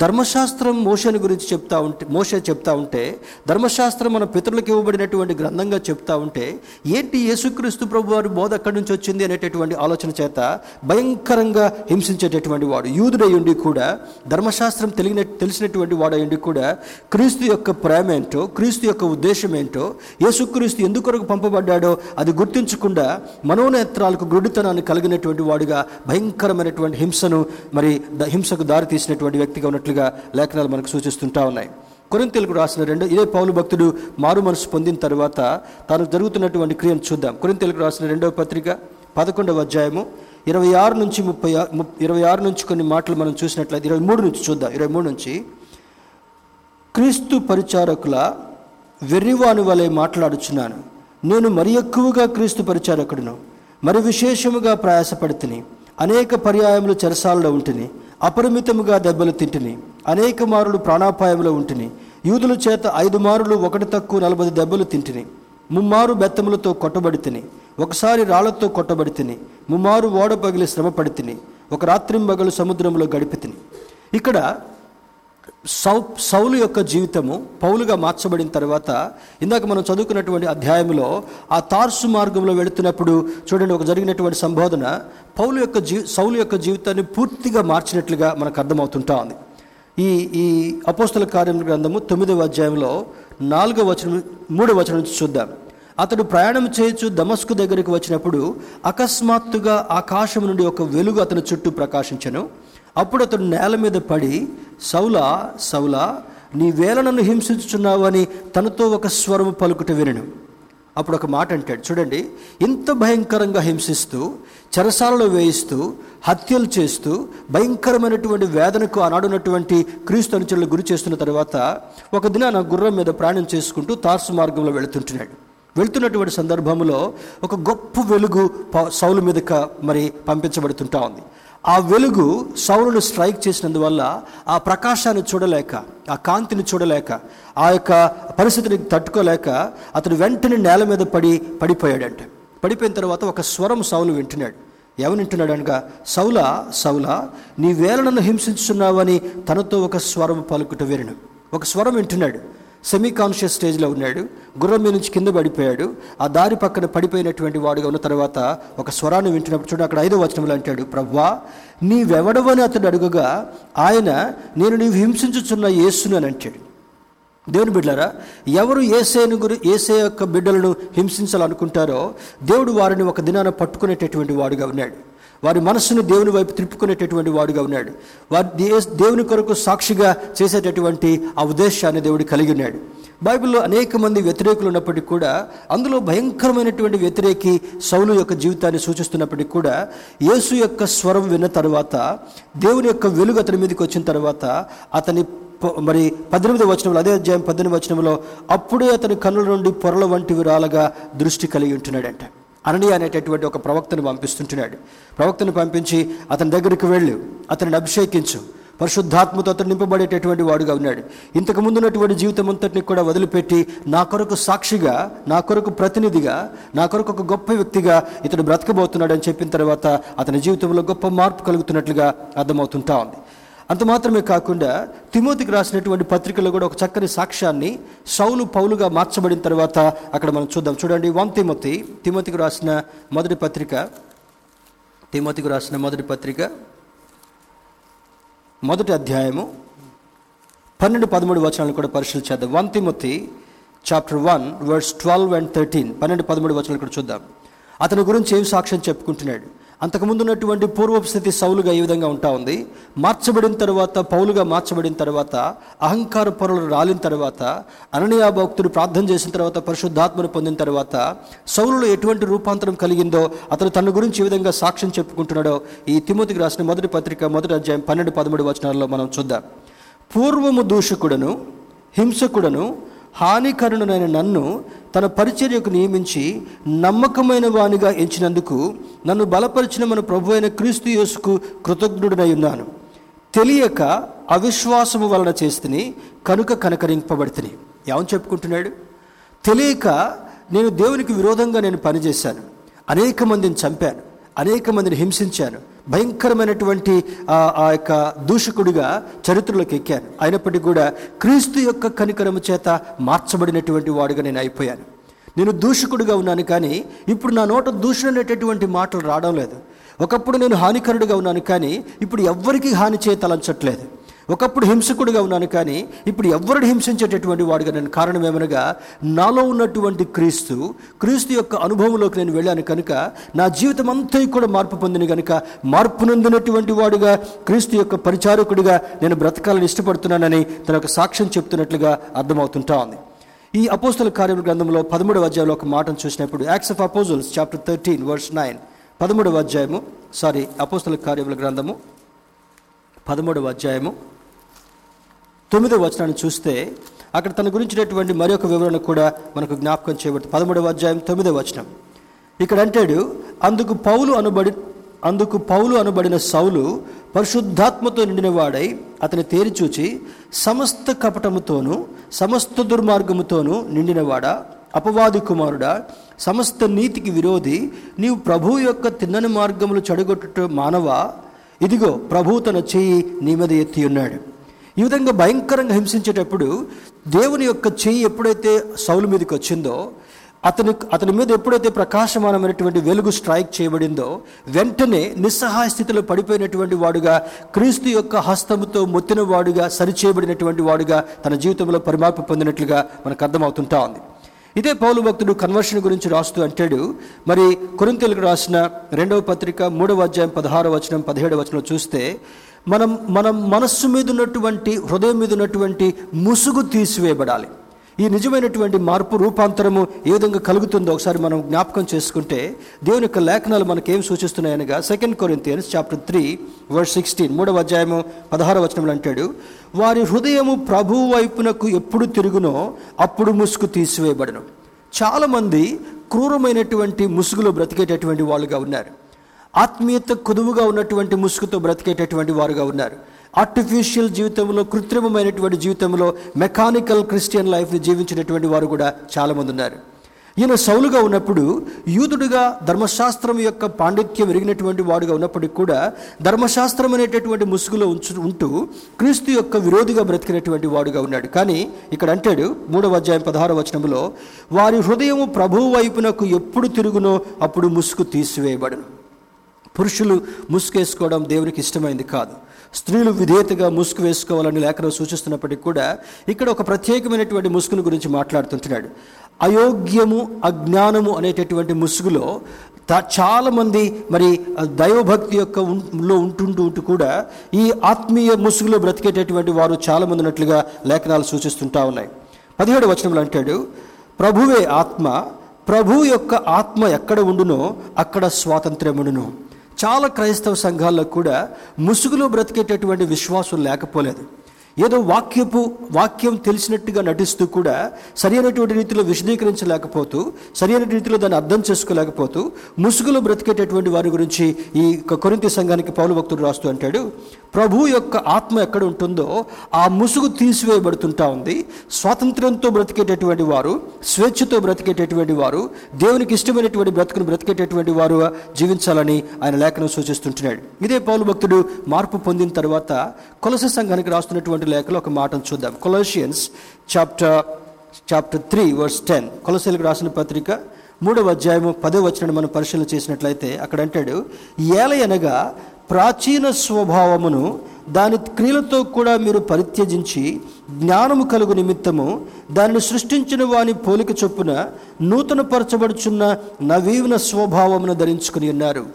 ధర్మశాస్త్రం మోషని గురించి చెప్తా ఉంటే మోష చెప్తా ఉంటే ధర్మశాస్త్రం మన పితరులకు ఇవ్వబడినటువంటి గ్రంథంగా చెప్తా ఉంటే ఏంటి యేసుక్రీస్తు ప్రభు వారి బోధ అక్కడి నుంచి వచ్చింది అనేటటువంటి ఆలోచన చేత భయంకరంగా హింసించేటటువంటి వాడు యూదుడై ఉండి కూడా ధర్మశాస్త్రం తెలిగిన తెలిసినటువంటి వాడు ఉండి కూడా క్రీస్తు యొక్క ప్రేమ ఏంటో క్రీస్తు యొక్క ఉద్దేశం ఏంటో యేసుక్రీస్తు ఎందుకొరకు పంపబడ్డాడో అది గుర్తించకుండా మనోనేత్రాలకు గుడ్డితనాన్ని కలిగినటువంటి వాడుగా భయంకరమైనటువంటి హింసను మరి ద- హింసకు దారి తీసినటువంటి వ్యక్తిగా ఉన్నట్లుగా లేఖనాలు మనకు సూచిస్తుంటా ఉన్నాయి. కొరింతలకు రాసిన రెండు ఇదే పౌలు భక్తుడు మారు మనసు పొందిన తర్వాత తాను జరుగుతున్నటువంటి క్రియను చూద్దాం. కొరింతలకు రాసిన రెండవ పత్రిక పదకొండవ అధ్యాయము ఇరవై ఆరు నుంచి ముప్పై ముప్- ఇరవై ఆరు నుంచి కొన్ని మాటలు మనం చూసినట్లయితే ఇరవై మూడు నుంచి చూద్దాం. ఇరవై మూడు నుంచి క్రీస్తు పరిచారకుల వెర్రివాని వలె మాట్లాడుచున్నాను. నేను మరి ఎక్కువగా క్రీస్తు పరిచారకుడును. మరి విశేషముగా ప్రయాసపడుతుని అనేక పర్యాయములు చెరసాలలో ఉంటిని అపరిమితముగా దెబ్బలు తింటిని అనేక మారులు ప్రాణాపాయంలో ఉంటిని యూదుల చేత ఐదు మారులు ఒకటి తక్కువ నలభై దెబ్బలు తింటిని ముమ్మారు బెత్తములతో కొట్టబడి తిని ఒకసారి రాళ్ళతో కొట్టబడి తిని ముమ్మారు ఓడ పగిలి శ్రమపడి తిని ఒక రాత్రింబగలు సముద్రంలో గడిపి తిని ఇక్కడ సౌ సౌలు యొక్క జీవితము పౌలుగా మార్చబడిన తర్వాత ఇందాక మనం చదువుకున్నటువంటి అధ్యాయంలో ఆ తార్సు మార్గంలో వెళుతున్నప్పుడు చూడండి ఒక జరిగినటువంటి సంబోధన పౌలు యొక్క జీ సౌలు యొక్క జీవితాన్ని పూర్తిగా మార్చినట్లుగా మనకు అర్థమవుతుంటా ఉంది. ఈ ఈ అపోస్తల కార్యం గ్రంథము తొమ్మిదవ అధ్యాయంలో నాలుగవ వచనం మూడవ వచనం నుంచి చూద్దాం. అతడు ప్రయాణం చేయొచ్చు దమస్కు దగ్గరికి వచ్చినప్పుడు అకస్మాత్తుగా ఆకాశం నుండి ఒక వెలుగు అతని చుట్టూ ప్రకాశించను. అప్పుడు అతడు నేల మీద పడి సౌలా సౌలా నీ వేళ నన్ను అని తనతో ఒక స్వరము పలుకుట వినను. అప్పుడు ఒక మాట అంటాడు చూడండి ఇంత భయంకరంగా హింసిస్తూ చెరసాలలో వేయిస్తూ హత్యలు చేస్తూ భయంకరమైనటువంటి వేదనకు ఆనాడున్నటువంటి క్రీస్తు అనుచరులు గురి చేస్తున్న తర్వాత ఒక దినాన గుర్రం మీద ప్రయాణం చేసుకుంటూ తార్సు మార్గంలో వెళుతుంటున్నాడు. వెళ్తున్నటువంటి సందర్భంలో ఒక గొప్ప వెలుగు ప- సౌలు మీదక మరి పంపించబడుతుంటా ఉంది. ఆ వెలుగు సౌరును స్ట్రైక్ చేసినందువల్ల ఆ ప్రకాశాన్ని చూడలేక ఆ కాంతిని చూడలేక ఆ యొక్క పరిస్థితిని తట్టుకోలేక అతడు వెంటనే నేల మీద పడి పడిపోయాడంట. పడిపోయిన తర్వాత ఒక స్వరం సౌలు వింటున్నాడు. ఎవరు వింటున్నాడు అనగా సౌల సౌల నీ వేళ నన్ను హింసించున్నావని తనతో ఒక స్వరం పలుకుట వినను ఒక స్వరం వింటున్నాడు. సెమీ కాన్షియస్ స్టేజ్లో ఉన్నాడు. గుర్రం మీద నుంచి కింద పడిపోయాడు. ఆ దారి పక్కన పడిపోయినటువంటి వాడుగా ఉన్న తర్వాత ఒక స్వరాన్ని వింటున్నప్పుడు చూడండి అక్కడ ఐదో వచనంలో అంటాడు ప్రవ్వా నీవెవడవని అతడు అడుగగా ఆయన నేను నీవు హింసించుచున్న యేసును అని అంటాడు. దేవుని బిడ్డలారా ఎవరు ఏసేను గురి ఏసే యొక్క బిడ్డలను హింసించాలనుకుంటారో దేవుడు వారిని ఒక దినాన పట్టుకునేటటువంటి వాడుగా ఉన్నాడు. వారి మనస్సును దేవుని వైపు త్రిప్పుకునేటటువంటి వాడుగా ఉన్నాడు. వారి దే- దేవుని కొరకు సాక్షిగా చేసేటటువంటి ఆ ఉద్దేశాన్ని దేవుడు కలిగి ఉన్నాడు. బైబిల్లో అనేక మంది వ్యతిరేకులు ఉన్నప్పటికీ కూడా అందులో భయంకరమైనటువంటి వ్యతిరేకి సౌలు యొక్క జీవితాన్ని సూచిస్తున్నప్పటికీ కూడా యేసు యొక్క స్వరం విన్న తర్వాత దేవుని యొక్క వెలుగు అతని మీదకి వచ్చిన తర్వాత అతని మరి పద్దెనిమిది వచనంలో అదే అధ్యాయం పద్దెనిమిది వచనంలో అప్పుడే అతని కన్నుల నుండి పొరల వంటివి రాలగా దృష్టి కలిగి ఉంటున్నాడంట. అననీయ అనేటటువంటి ఒక ప్రవక్తను పంపిస్తుంటున్నాడు. ప్రవక్తను పంపించి అతని దగ్గరికి వెళ్ళు అతనిని అభిషేకించు. పరిశుద్ధాత్మతో అతను నింపబడేటటువంటి వాడుగా ఉన్నాడు. ఇంతకు ముందున్నటువంటి జీవితం అంతటిని కూడా వదిలిపెట్టి నా కొరకు సాక్షిగా నా కొరకు ప్రతినిధిగా నా కొరకు ఒక గొప్ప వ్యక్తిగా ఇతడు బ్రతకబోతున్నాడు అని చెప్పిన తర్వాత అతని జీవితంలో గొప్ప మార్పు కలుగుతున్నట్లుగా అర్థమవుతుంటా ఉంది. అంత మాత్రమే కాకుండా తిమోతికి రాసినటువంటి పత్రికలో కూడా ఒక చక్కని సాక్ష్యాన్ని సౌలు పౌలుగా మార్చబడిన తర్వాత అక్కడ మనం చూద్దాం. చూడండి వన్ తిమోతి తిమోతికి రాసిన మొదటి పత్రిక. తిమోతికి రాసిన మొదటి పత్రిక. మొదటి అధ్యాయము. పన్నెండు పదమూడు వచనాలను కూడా పరిశీలించేద్దాం one Timothy chapter one verses twelve and thirteen పన్నెండు పదమూడు వచనాలు కూడా చూద్దాం. అతని గురించి ఏం సాక్ష్యం చెప్పుకుంటున్నాడు? అంతకుముందు ఉన్నటువంటి పూర్వపు స్థితి సౌలుగా ఈ విధంగా ఉంటా ఉంది. మార్చబడిన తర్వాత పౌలుగా మార్చబడిన తర్వాత అహంకార పొరలు రాలిన తర్వాత అననీయా భక్తుడు ప్రార్థన చేసిన తర్వాత పరిశుద్ధాత్మను పొందిన తర్వాత సౌలులో ఎటువంటి రూపాంతరం కలిగిందో అతను తన గురించి ఈ విధంగా సాక్ష్యం చెప్పుకుంటున్నాడో ఈ తిమోతికి రాసిన మొదటి పత్రిక మొదటి అధ్యాయం పన్నెండు పదమూడు వచనాల్లో మనం చూద్దాం. పూర్వము దూషకుడను హింసకుడను హానికరుణునైన నన్ను తన పరిచర్యకు నియమించి నమ్మకమైన వానిగా ఎంచినందుకు నన్ను బలపరిచిన మన ప్రభు అయిన క్రీస్తు యేసుకు కృతజ్ఞుడనై ఉన్నాను. తెలియక అవిశ్వాసము వలన చేస్తుని కనుక కనకరింపబడితిని. ఏమని చెప్పుకుంటున్నాడు? తెలియక నేను దేవునికి విరోధంగా నేను పనిచేశాను. అనేక మందిని చంపాను. అనేక మందిని హింసించాను. భయంకరమైనటువంటి ఆ యొక్క దూషకుడిగా చరిత్రలోకి ఎక్కాను. అయినప్పటికీ కూడా క్రీస్తు యొక్క కనికరము చేత మార్చబడినటువంటి వాడుగా నేను అయిపోయాను. నేను దూషకుడిగా ఉన్నాను కానీ ఇప్పుడు నా నోట దూషణ అనేటటువంటి మాటలు రావడం లేదు. ఒకప్పుడు నేను హానికరుడిగా ఉన్నాను కానీ ఇప్పుడు ఎవ్వరికీ హాని చేయ తలంచట్లేదు ఒకప్పుడు హింసకుడిగా ఉన్నాను కానీ ఇప్పుడు ఎవరిని హింసించేటటువంటి వాడుగా నేను కారణం ఏమనగా నాలో ఉన్నటువంటి క్రీస్తు క్రీస్తు యొక్క అనుభవంలోకి నేను వెళ్ళాను కనుక నా జీవితం అంతా కూడా మార్పు పొందిన కనుక మార్పు నొందినటువంటి వాడుగా క్రీస్తు యొక్క పరిచారకుడిగా నేను బ్రతకాలని ఇష్టపడుతున్నానని తన యొక్క సాక్ష్యం చెప్తున్నట్లుగా అర్థమవుతుంటా ఉంది ఈ అపోస్తల కార్యముల గ్రంథంలో పదమూడవ అధ్యాయంలో ఒక మాటను చూసినప్పుడు acts of apostles chapter thirteen verse nine. పదమూడవ అధ్యాయము సారీ అపోస్తల కార్యముల గ్రంథము పదమూడవ అధ్యాయము తొమ్మిదో వచనాన్ని చూస్తే అక్కడ తన గురించినటువంటి మరొక వివరణ కూడా మనకు జ్ఞాపకం చేయబడుతుంది. పదమూడవ అధ్యాయం తొమ్మిదవ వచనం. ఇక్కడ అంటాడు అందుకు పౌలు అనుబడి అందుకు పౌలు అనబడిన సౌలు పరిశుద్ధాత్మతో నిండినవాడై అతని తేరిచూచి సమస్త కపటముతోనూ సమస్త దుర్మార్గముతోనూ నిండినవాడా? అపవాది కుమారుడా సమస్త నీతికి విరోధి నీవు ప్రభు యొక్క తిన్నని మార్గములు చెడగొట్టుట మానవా? ఇదిగో ప్రభు తన చెయ్యి నీ మీద ఎత్తి ఉన్నాడు. ఈ విధంగా భయంకరంగా హింసించేటప్పుడు దేవుని యొక్క చెయ్యి ఎప్పుడైతే సౌలు మీదకి వచ్చిందో అతని అతని మీద ఎప్పుడైతే ప్రకాశమానమైనటువంటి వెలుగు స్ట్రైక్ చేయబడిందో వెంటనే నిస్సహాయ స్థితిలో పడిపోయినటువంటి వాడుగా క్రీస్తు యొక్క హస్తముతో మొత్తిన వాడుగా సరిచేయబడినటువంటి వాడుగా తన జీవితంలో పరిమార్పు పొందినట్లుగా మనకు అర్థమవుతుంటా ఉంది. ఇదే పౌలు భక్తుడు కన్వర్షన్ గురించి రాస్తూ అంటాడు మరి కొరింతలకు రాసిన రెండవ పత్రిక మూడవ అధ్యాయం పదహారవ వచనం పదిహేడవ వచనం చూస్తే మనం మనం మనస్సు మీద ఉన్నటువంటి హృదయం మీద ఉన్నటువంటి ముసుగు తీసివేయబడాలి. ఈ నిజమైనటువంటి మార్పు రూపాంతరము ఏ విధంగా కలుగుతుందో ఒకసారి మనం జ్ఞాపకం చేసుకుంటే దేవుని యొక్క లేఖనాలు మనకేం సూచిస్తున్నాయనగా second Corinthians chapter three verse sixteen మూడవ అధ్యాయము పదహార వచనంలో అంటాడు వారి హృదయము ప్రభు వైపునకు ఎప్పుడు తిరుగునో అప్పుడు ముసుగు తీసివేయబడను. చాలామంది క్రూరమైనటువంటి ముసుగులో బ్రతికేటటువంటి వాళ్ళుగా ఉన్నారు. ఆత్మీయత కొదువుగా ఉన్నటువంటి ముసుగుతో బ్రతికేటటువంటి వారుగా ఉన్నారు. ఆర్టిఫిషియల్ జీవితంలో కృత్రిమమైనటువంటి జీవితంలో మెకానికల్ క్రిస్టియన్ లైఫ్ని జీవించినటువంటి వారు కూడా చాలామంది ఉన్నారు. ఈయన సౌలుగా ఉన్నప్పుడు యూదుడుగా ధర్మశాస్త్రం యొక్క పాండిత్యం ఎరిగినటువంటి వాడుగా ఉన్నప్పటికీ కూడా ధర్మశాస్త్రం అనేటటువంటి ముసుగులో ఉంచు ఉంటూ క్రీస్తు యొక్క విరోధిగా బ్రతికినటువంటి వాడుగా ఉన్నాడు. కానీ ఇక్కడ అంటాడు మూడవ అధ్యాయం పదహార వచనంలో వారి హృదయము ప్రభువు వైపునకు ఎప్పుడు తిరుగునో అప్పుడు ముసుగు తీసివేయబడను. పురుషులు ముసుగేసుకోవడం దేవునికి ఇష్టమైంది కాదు. స్త్రీలు విధేయతగా ముసుగు వేసుకోవాలని లేఖనం సూచిస్తున్నప్పటికీ కూడా ఇక్కడ ఒక ప్రత్యేకమైనటువంటి ముసుగును గురించి మాట్లాడుతుంటున్నాడు. అయోగ్యము అజ్ఞానము అనేటటువంటి ముసుగులో త- చాలామంది మరి దైవభక్తి యొక్క లో ఉంటుంటూ ఉంటూ కూడా ఈ ఆత్మీయ ముసుగులో బ్రతికేటటువంటి వారు చాలామంది ఉన్నట్లుగా లేఖనాలు సూచిస్తుంటా ఉన్నాయి. పదిహేడు వచనంలో అంటాడు ప్రభువే ఆత్మ ప్రభు యొక్క ఆత్మ ఎక్కడ ఉండునో అక్కడ స్వాతంత్ర్యముడును. చాలా క్రైస్తవ సంఘాల్లో కూడా ముసుగులో బ్రతికేటటువంటి విశ్వాసం లేకపోలేదు. ఏదో వాక్యపు వాక్యం తెలిసినట్టుగా నటిస్తూ కూడా సరైనటువంటి రీతిలో విశదీకరించలేకపోతూ సరైన రీతిలో దాన్ని అర్థం చేసుకోలేకపోతూ ముసుగులో బ్రతికేటటువంటి వారి గురించి ఈ కొరింత సంఘానికి పౌలు భక్తుడు రాస్తూ అంటాడు ప్రభు యొక్క ఆత్మ ఎక్కడ ఉంటుందో ఆ ముసుగు తీసివేయబడుతుంటా ఉంది. స్వాతంత్ర్యంతో బ్రతికేటటువంటి వారు స్వేచ్ఛతో బ్రతికేటటువంటి వారు దేవునికి ఇష్టమైనటువంటి బ్రతుకును బ్రతికేటటువంటి వారు జీవించాలని ఆయన లేఖనం సూచిస్తుంటున్నాడు. ఇదే పౌలు భక్తుడు మార్పు పొందిన తర్వాత కొలస సంఘానికి రాస్తున్నటువంటి లేఖలో ఒక మాటను చూద్దాం. Colossians chapter chapter three verse ten కొలసీలకు రాసిన పత్రిక మూడవ అధ్యాయము పదో వచనాన్ని మనం పరిశీలన చేసినట్లయితే అక్కడ అంటాడు ఏల అనగా ప్రాచీన స్వభావమును దాని క్రియలతో కూడా మీరు పరిత్యజించి జ్ఞానము కలుగు నిమిత్తము దానిని సృష్టించిన వాని పోలిక చొప్పున నూతన పరచబడుచున్న నవీన స్వభావమును ధరించుకుని ఉన్నారు.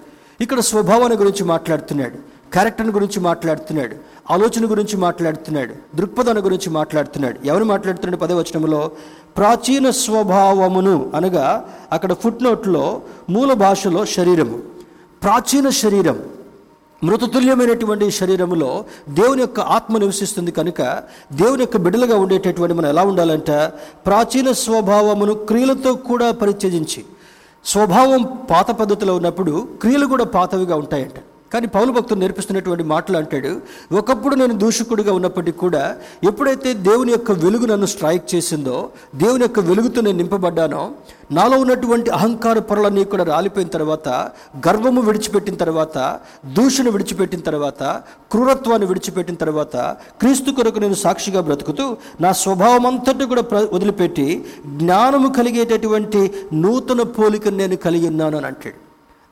ఇక్కడ స్వభావాన్ని గురించి మాట్లాడుతున్నాడు క్యారెక్టర్ని గురించి మాట్లాడుతున్నాడు. ఆలోచన గురించి మాట్లాడుతున్నాడు దృక్పథాన్ని గురించి మాట్లాడుతున్నాడు. ఎవరు మాట్లాడుతున్నాడు పదే వచనంలో? ప్రాచీన స్వభావమును అనగా అక్కడ ఫుట్ నోట్లో మూల భాషలో శరీరము. ప్రాచీన శరీరం మృతతుల్యమైనటువంటి శరీరములో దేవుని యొక్క ఆత్మ నివసిస్తుంది కనుక దేవుని యొక్క బిడ్డలుగా ఉండేటటువంటి మనం ఎలా ఉండాలంట? ప్రాచీన స్వభావమును క్రియలతో కూడా పరిత్యజించి. స్వభావం పాత పద్ధతిలో ఉన్నప్పుడు క్రియలు కూడా పాతవిగా ఉంటాయంట. కానీ పౌలు భక్తులు నేర్పిస్తున్నటువంటి మాటలు అంటాడు ఒకప్పుడు నేను దూషకుడిగా ఉన్నప్పటికీ కూడా ఎప్పుడైతే దేవుని యొక్క వెలుగు నన్ను స్ట్రైక్ చేసిందో దేవుని యొక్క వెలుగుతో నేను నింపబడ్డానో నాలో ఉన్నటువంటి అహంకార పొరలన్నీ కూడా రాలిపోయిన తర్వాత గర్వము విడిచిపెట్టిన తర్వాత దూషణ విడిచిపెట్టిన తర్వాత క్రూరత్వాన్ని విడిచిపెట్టిన తర్వాత క్రీస్తు కొరకు నేను సాక్షిగా బ్రతుకుతూ నా స్వభావం అంతటి కూడా ప్ర వదిలిపెట్టి జ్ఞానము కలిగేటటువంటి నూతన పోలికను నేను కలిగి ఉన్నాను అని అంటాడు.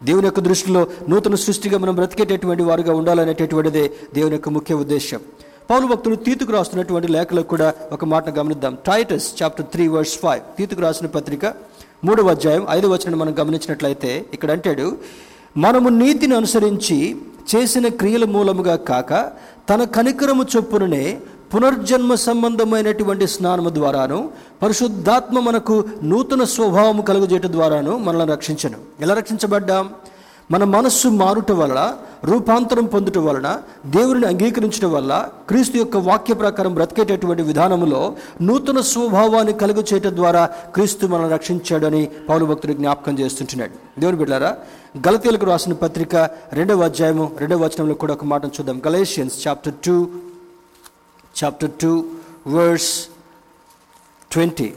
దేవుని యొక్క దృష్టిలో నూతన సృష్టిగా మనం బ్రతికేటటువంటి వారుగా ఉండాలనేటటువంటిదే దేవుని యొక్క ముఖ్య ఉద్దేశం పౌరు భక్తులు తీతుకు రాస్తున్నటువంటి లేఖలకు కూడా ఒక మాట గమనిద్దాం. Titus chapter three verse five తీతుకు రాసిన పత్రిక మూడవ అధ్యాయం ఐదవ వచనం మనం గమనించినట్లయితే ఇక్కడ అంటాడు మనము నీతిని అనుసరించి చేసిన క్రియల మూలముగా కాక తన కనికరము చొప్పుననే పునర్జన్మ సంబంధమైనటువంటి స్నానము ద్వారాను పరిశుద్ధాత్మ మనకు నూతన స్వభావం కలుగజేయటం ద్వారాను మనల్ని రక్షించను. ఎలా రక్షించబడ్డాం? మన మనస్సు మారుట వలన రూపాంతరం పొందుట వలన దేవుడిని అంగీకరించడం వల్ల క్రీస్తు యొక్క వాక్య ప్రకారం బ్రతికేటటువంటి విధానములో నూతన స్వభావాన్ని కలుగు చేయటం ద్వారా క్రీస్తు మనల్ని రక్షించాడని పౌరు భక్తుడు జ్ఞాపకం చేస్తుంటున్నాడు. దేవుని బిడ్డారా గలతీలకు రాసిన పత్రిక రెండవ అధ్యాయము రెండవ వచనంలో కూడా ఒక మాటను చూద్దాం. Galatians chapter two chapter two verse twenty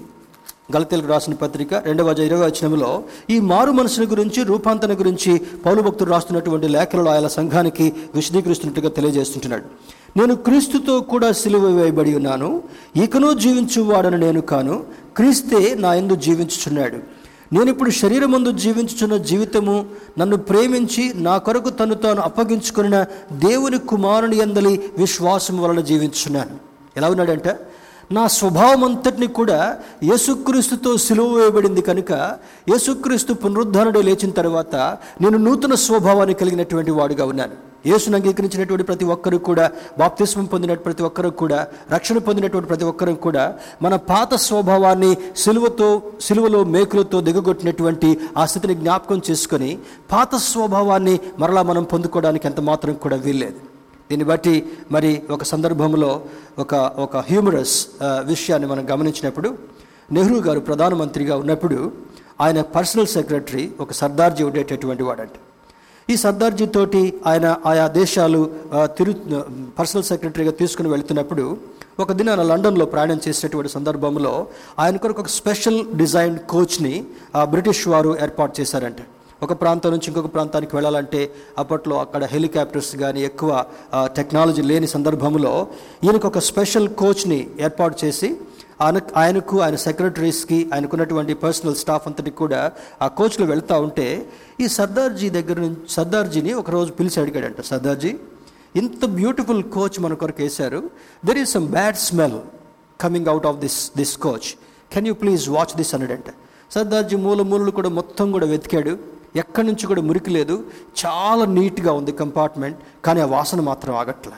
గలతీలకు రాసిన పత్రిక రెండవ ఇరవై వచనంలో ఈ మారు మనసుని గురించి రూపాంతరణ గురించి పౌలు భక్తుడు రాస్తున్నటువంటి లేఖలలో ఆయన సంఘానికి విశదీకరిస్తున్నట్టుగా తెలియజేస్తుంటున్నాడు. నేను క్రీస్తుతో కూడా సిలువ వేయబడి ఉన్నాను ఇకనూ జీవించువాడని నేను కాను క్రీస్తే నా ఎందు జీవించుచున్నాడు. నేను ఇప్పుడు శరీరం ముందు జీవించుచున్న జీవితము నన్ను ప్రేమించి నా కొరకు తను తాను అప్పగించుకున్న దేవుని కుమారుని ఎందలి విశ్వాసం వలన జీవించుచున్నాను. ఎలా ఉన్నాడంటే నా స్వభావం అంతటిని కూడా యేసుక్రీస్తుతో సిలువ వేయబడింది కనుక యేసుక్రీస్తు పునరుద్ధానుడు లేచిన తర్వాత నేను నూతన స్వభావాన్ని కలిగినటువంటి వాడుగా ఉన్నాను. యేసును అంగీకరించినటువంటి ప్రతి ఒక్కరు కూడా బాప్తిస్మం పొందిన ప్రతి ఒక్కరు కూడా రక్షణ పొందినటువంటి ప్రతి ఒక్కరు కూడా మన పాత స్వభావాన్ని సిలువతో సిలువలో మేకులతో దిగగొట్టినటువంటి ఆ స్థితిని జ్ఞాపకం చేసుకొని పాత స్వభావాన్ని మరలా మనం పొందుకోవడానికి ఎంత మాత్రం కూడా వీల్లేదు. దీన్ని బట్టి మరి ఒక సందర్భంలో ఒక ఒక హ్యూమరస్ విషయాన్ని మనం గమనించినప్పుడు నెహ్రూ గారు ప్రధానమంత్రిగా ఉన్నప్పుడు ఆయన పర్సనల్ సెక్రటరీ ఒక సర్దార్జీ ఉండేటటువంటి వాడంటే. ఈ సర్దార్జీ తోటి ఆయన ఆయా దేశాలు తిరు పర్సనల్ సెక్రటరీగా తీసుకుని వెళుతున్నప్పుడు ఒక దిన లండన్లో ప్రయాణం చేసేటువంటి సందర్భంలో ఆయన కొరకు ఒక స్పెషల్ డిజైన్ కోచ్ని బ్రిటిష్ వారు ఏర్పాటు చేశారంట. ఒక ప్రాంతం నుంచి ఇంకొక ప్రాంతానికి వెళ్ళాలంటే అప్పట్లో అక్కడ హెలికాప్టర్స్ కానీ ఎక్కువ టెక్నాలజీ లేని సందర్భంలో ఈయనకు ఒక స్పెషల్ కోచ్ని ఏర్పాటు చేసి ఆయన ఆయనకు ఆయన సెక్రటరీస్కి ఆయనకున్నటువంటి పర్సనల్ స్టాఫ్ అంతటికి కూడా ఆ కోచ్లో వెళ్తూ ఉంటే ఈ సర్దార్జీ దగ్గర నుంచి సర్దార్జీని ఒకరోజు పిలిచి అడిగాడంట సర్దార్జీ ఇంత బ్యూటిఫుల్ కోచ్ మన కొరకు వేశారు. There is some bad smell coming out of this this coach can you please watch this అన్నాడంట. సర్దార్జీ మూల మూలలు కూడా మొత్తం కూడా వెతికాడు. ఎక్కడి నుంచి కూడా మురికి లేదు. చాలా నీట్గా ఉంది కంపార్ట్మెంట్ కానీ ఆ వాసన మాత్రం ఆగట్లే.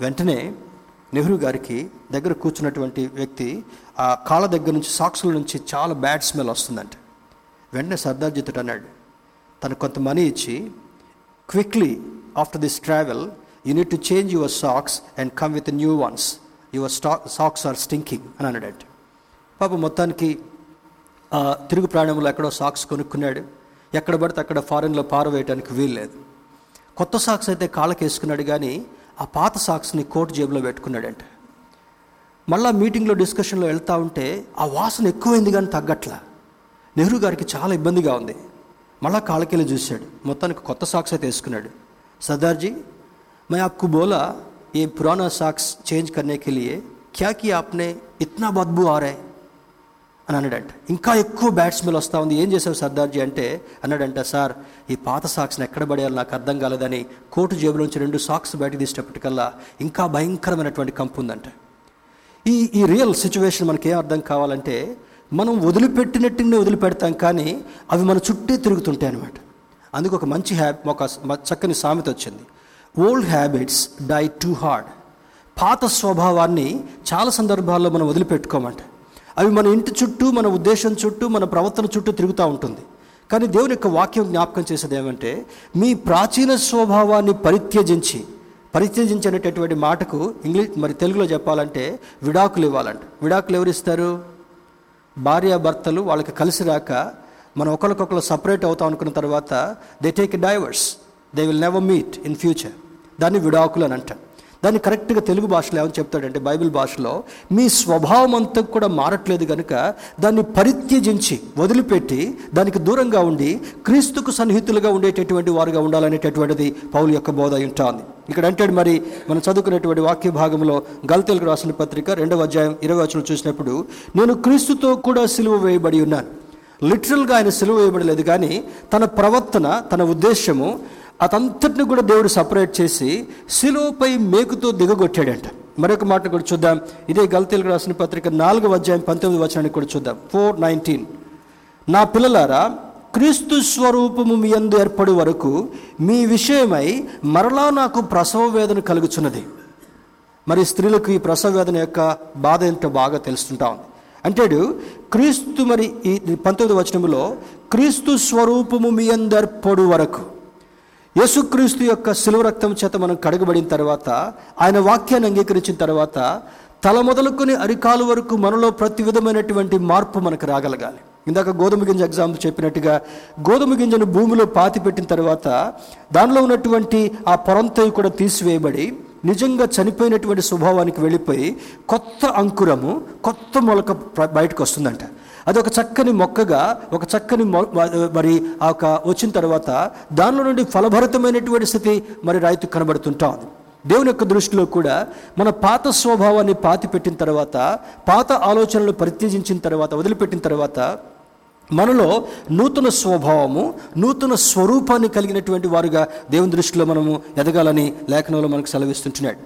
వెంటనే నెహ్రూ గారికి దగ్గర కూర్చున్నటువంటి వ్యక్తి ఆ కాళ్ళ దగ్గర నుంచి సాక్సుల నుంచి చాలా బ్యాడ్ స్మెల్ వస్తుందంట. వెంటనే సర్దార్జితుడు అన్నాడు తను కొంత మనీ ఇచ్చి quickly after this travel you need to change your socks and come with new ones. Your stock socks are stinking అని అన్నాడంట. పాప మొత్తానికి తిరుగు ప్రాణంలో ఎక్కడో సాక్స్ కొనుక్కున్నాడు. ఎక్కడ పడితే అక్కడ ఫారెన్లో పారవేయడానికి వీల్లేదు. కొత్త సాక్స్ అయితే కాళ్ళకి వేసుకున్నాడు కానీ ఆ పాత సాక్స్ని కోట్ జేబులో పెట్టుకున్నాడంట మళ్ళా మీటింగ్లో డిస్కషన్లో వెళ్తూ ఉంటే ఆ వాసన ఎక్కువైంది కానీ తగ్గట్లా నెహ్రూ గారికి చాలా ఇబ్బందిగా ఉంది మళ్ళా కాళ్ళకెళ్ళి చూశాడు మొత్తానికి కొత్త సాక్స్ అయితే వేసుకున్నాడు సర్దార్జీ मैं आपको बोला ये पुराना साक्स चेंज करने के लिए क्या किया आपने इतना बदबू आ रहा है అని అన్నాడంట. ఇంకా ఎక్కువ బ్యాట్స్మెన్ వస్తూ ఉంది. ఏం చేశారు సర్దార్జీ అంటే అన్నాడంట సార్ ఈ పాత సాక్స్ని ఎక్కడ పడేయాలి? నాకు అర్థం కాలేదని కోటు జేబులోంచి రెండు సాక్స్ బయటకు తీసేటప్పటికల్లా ఇంకా భయంకరమైనటువంటి కంపు ఉందంట. ఈ ఈ రియల్ సిచ్యువేషన్ మనకి ఏం అర్థం కావాలంటే మనం వదిలిపెట్టినట్టునే వదిలిపెడతాం కానీ అవి మన చుట్టే తిరుగుతుంటాయి అనమాట అందుకు ఒక మంచి హ్యాబ్ ఒక చక్కని సామెత వచ్చింది. Old habits die too hard పాత స్వభావాన్ని చాలా సందర్భాల్లో మనం వదిలిపెట్టుకోమంట. అవి మన ఇంటి చుట్టూ మన ఉద్దేశం చుట్టూ మన ప్రవర్తన చుట్టూ తిరుగుతూ ఉంటుంది. కానీ దేవుని యొక్క వాక్యం జ్ఞాపకం చేసేది ఏమంటే మీ ప్రాచీన స్వభావాన్ని పరిత్యజించి పరిత్యజించి అనేటటువంటి మాటకు ఇంగ్లీష్ మరి తెలుగులో చెప్పాలంటే విడాకులు ఇవ్వాలంట. విడాకులు ఎవరు ఇస్తారు? భార్యాభర్తలు వాళ్ళకి కలిసి రాక మనం ఒకరికొకరు సపరేట్ అవుతాం అనుకున్న తర్వాత they take divorce they will never meet in future దాన్ని విడాకులు అని అంటాం దాన్ని కరెక్ట్గా తెలుగు భాషలో ఏమని చెప్తాడంటే బైబిల్ భాషలో మీ స్వభావం అంతా కూడా మారట్లేదు కనుక దాన్ని పరిత్యజించి వదిలిపెట్టి దానికి దూరంగా ఉండి క్రీస్తుకు సన్నిహితులుగా ఉండేటటువంటి వారుగా ఉండాలనేటటువంటిది పౌలు యొక్క బోధ ఉంటుంది ఇక్కడ అంటాడు మరి మనం చదువుకునేటువంటి వాక్య భాగంలో గల్తెలకు రాసిన పత్రిక రెండవ అధ్యాయం ఇరవై వచనం చూసినప్పుడు నేను క్రీస్తుతో కూడా సిలువ వేయబడి ఉన్నాను. లిటరల్గా ఆయన సిలువ వేయబడలేదు కానీ తన ప్రవర్తన తన ఉద్దేశము అతంతటిని కూడా దేవుడు సపరేట్ చేసి శిలువపై మేకుతో దిగగొట్టాడంట. మరొక మాట కూడా చూద్దాం. ఇదే గల్తీలకు రాసిన పత్రిక నాలుగవ అధ్యాయం పంతొమ్మిది వచనాన్ని కూడా చూద్దాం. Four nineteen. నా పిల్లలారా క్రీస్తు స్వరూపము మీ అందు ఏర్పడు వరకు మీ విషయమై మరలా నాకు ప్రసవ వేదన కలుగుచున్నది. మరి స్త్రీలకు ఈ ప్రసవ వేదన యొక్క బాధ ఏంటో బాగా తెలుస్తుంటా ఉంది. అంటాడు క్రీస్తు మరి ఈ పంతొమ్మిది వచనములో క్రీస్తు స్వరూపము మీ అందర్పడు వరకు యేసుక్రీస్తు యొక్క శిలువ రక్తం చేత మనం కడగబడిన తర్వాత ఆయన వాక్యాన్ని అంగీకరించిన తర్వాత తల మొదలుకొని అరికాలు వరకు మనలో ప్రతి విధమైనటువంటి మార్పు మనకు రాగలగాలి. ఇందాక గోధుమ గింజ ఎగ్జాంపుల్ చెప్పినట్టుగా గోధుమ గింజను భూమిలో పాతి పెట్టిన తర్వాత దానిలో ఉన్నటువంటి ఆ పొరంతవి కూడా తీసివేయబడి నిజంగా చనిపోయినటువంటి స్వభావానికి వెళ్ళిపోయి కొత్త అంకురము కొత్త మొలక బయటకు వస్తుందంట. అది ఒక చక్కని మొక్కగా ఒక చక్కని మరి ఆ యొక్క వచ్చిన తర్వాత దానిలో నుండి ఫలభరితమైనటువంటి స్థితి మరి రైతు కనబడుతుంటా ఉంది దేవుని యొక్క దృష్టిలో కూడా మన పాత స్వభావాన్ని పాతి పెట్టిన తర్వాత పాత ఆలోచనలు పరిత్యజించిన తర్వాత వదిలిపెట్టిన తర్వాత మనలో నూతన స్వభావము నూతన స్వరూపాన్ని కలిగినటువంటి వారుగా దేవుని దృష్టిలో మనము ఎదగాలని లేఖనంలో మనకు సెలవిస్తుంటున్నాడు.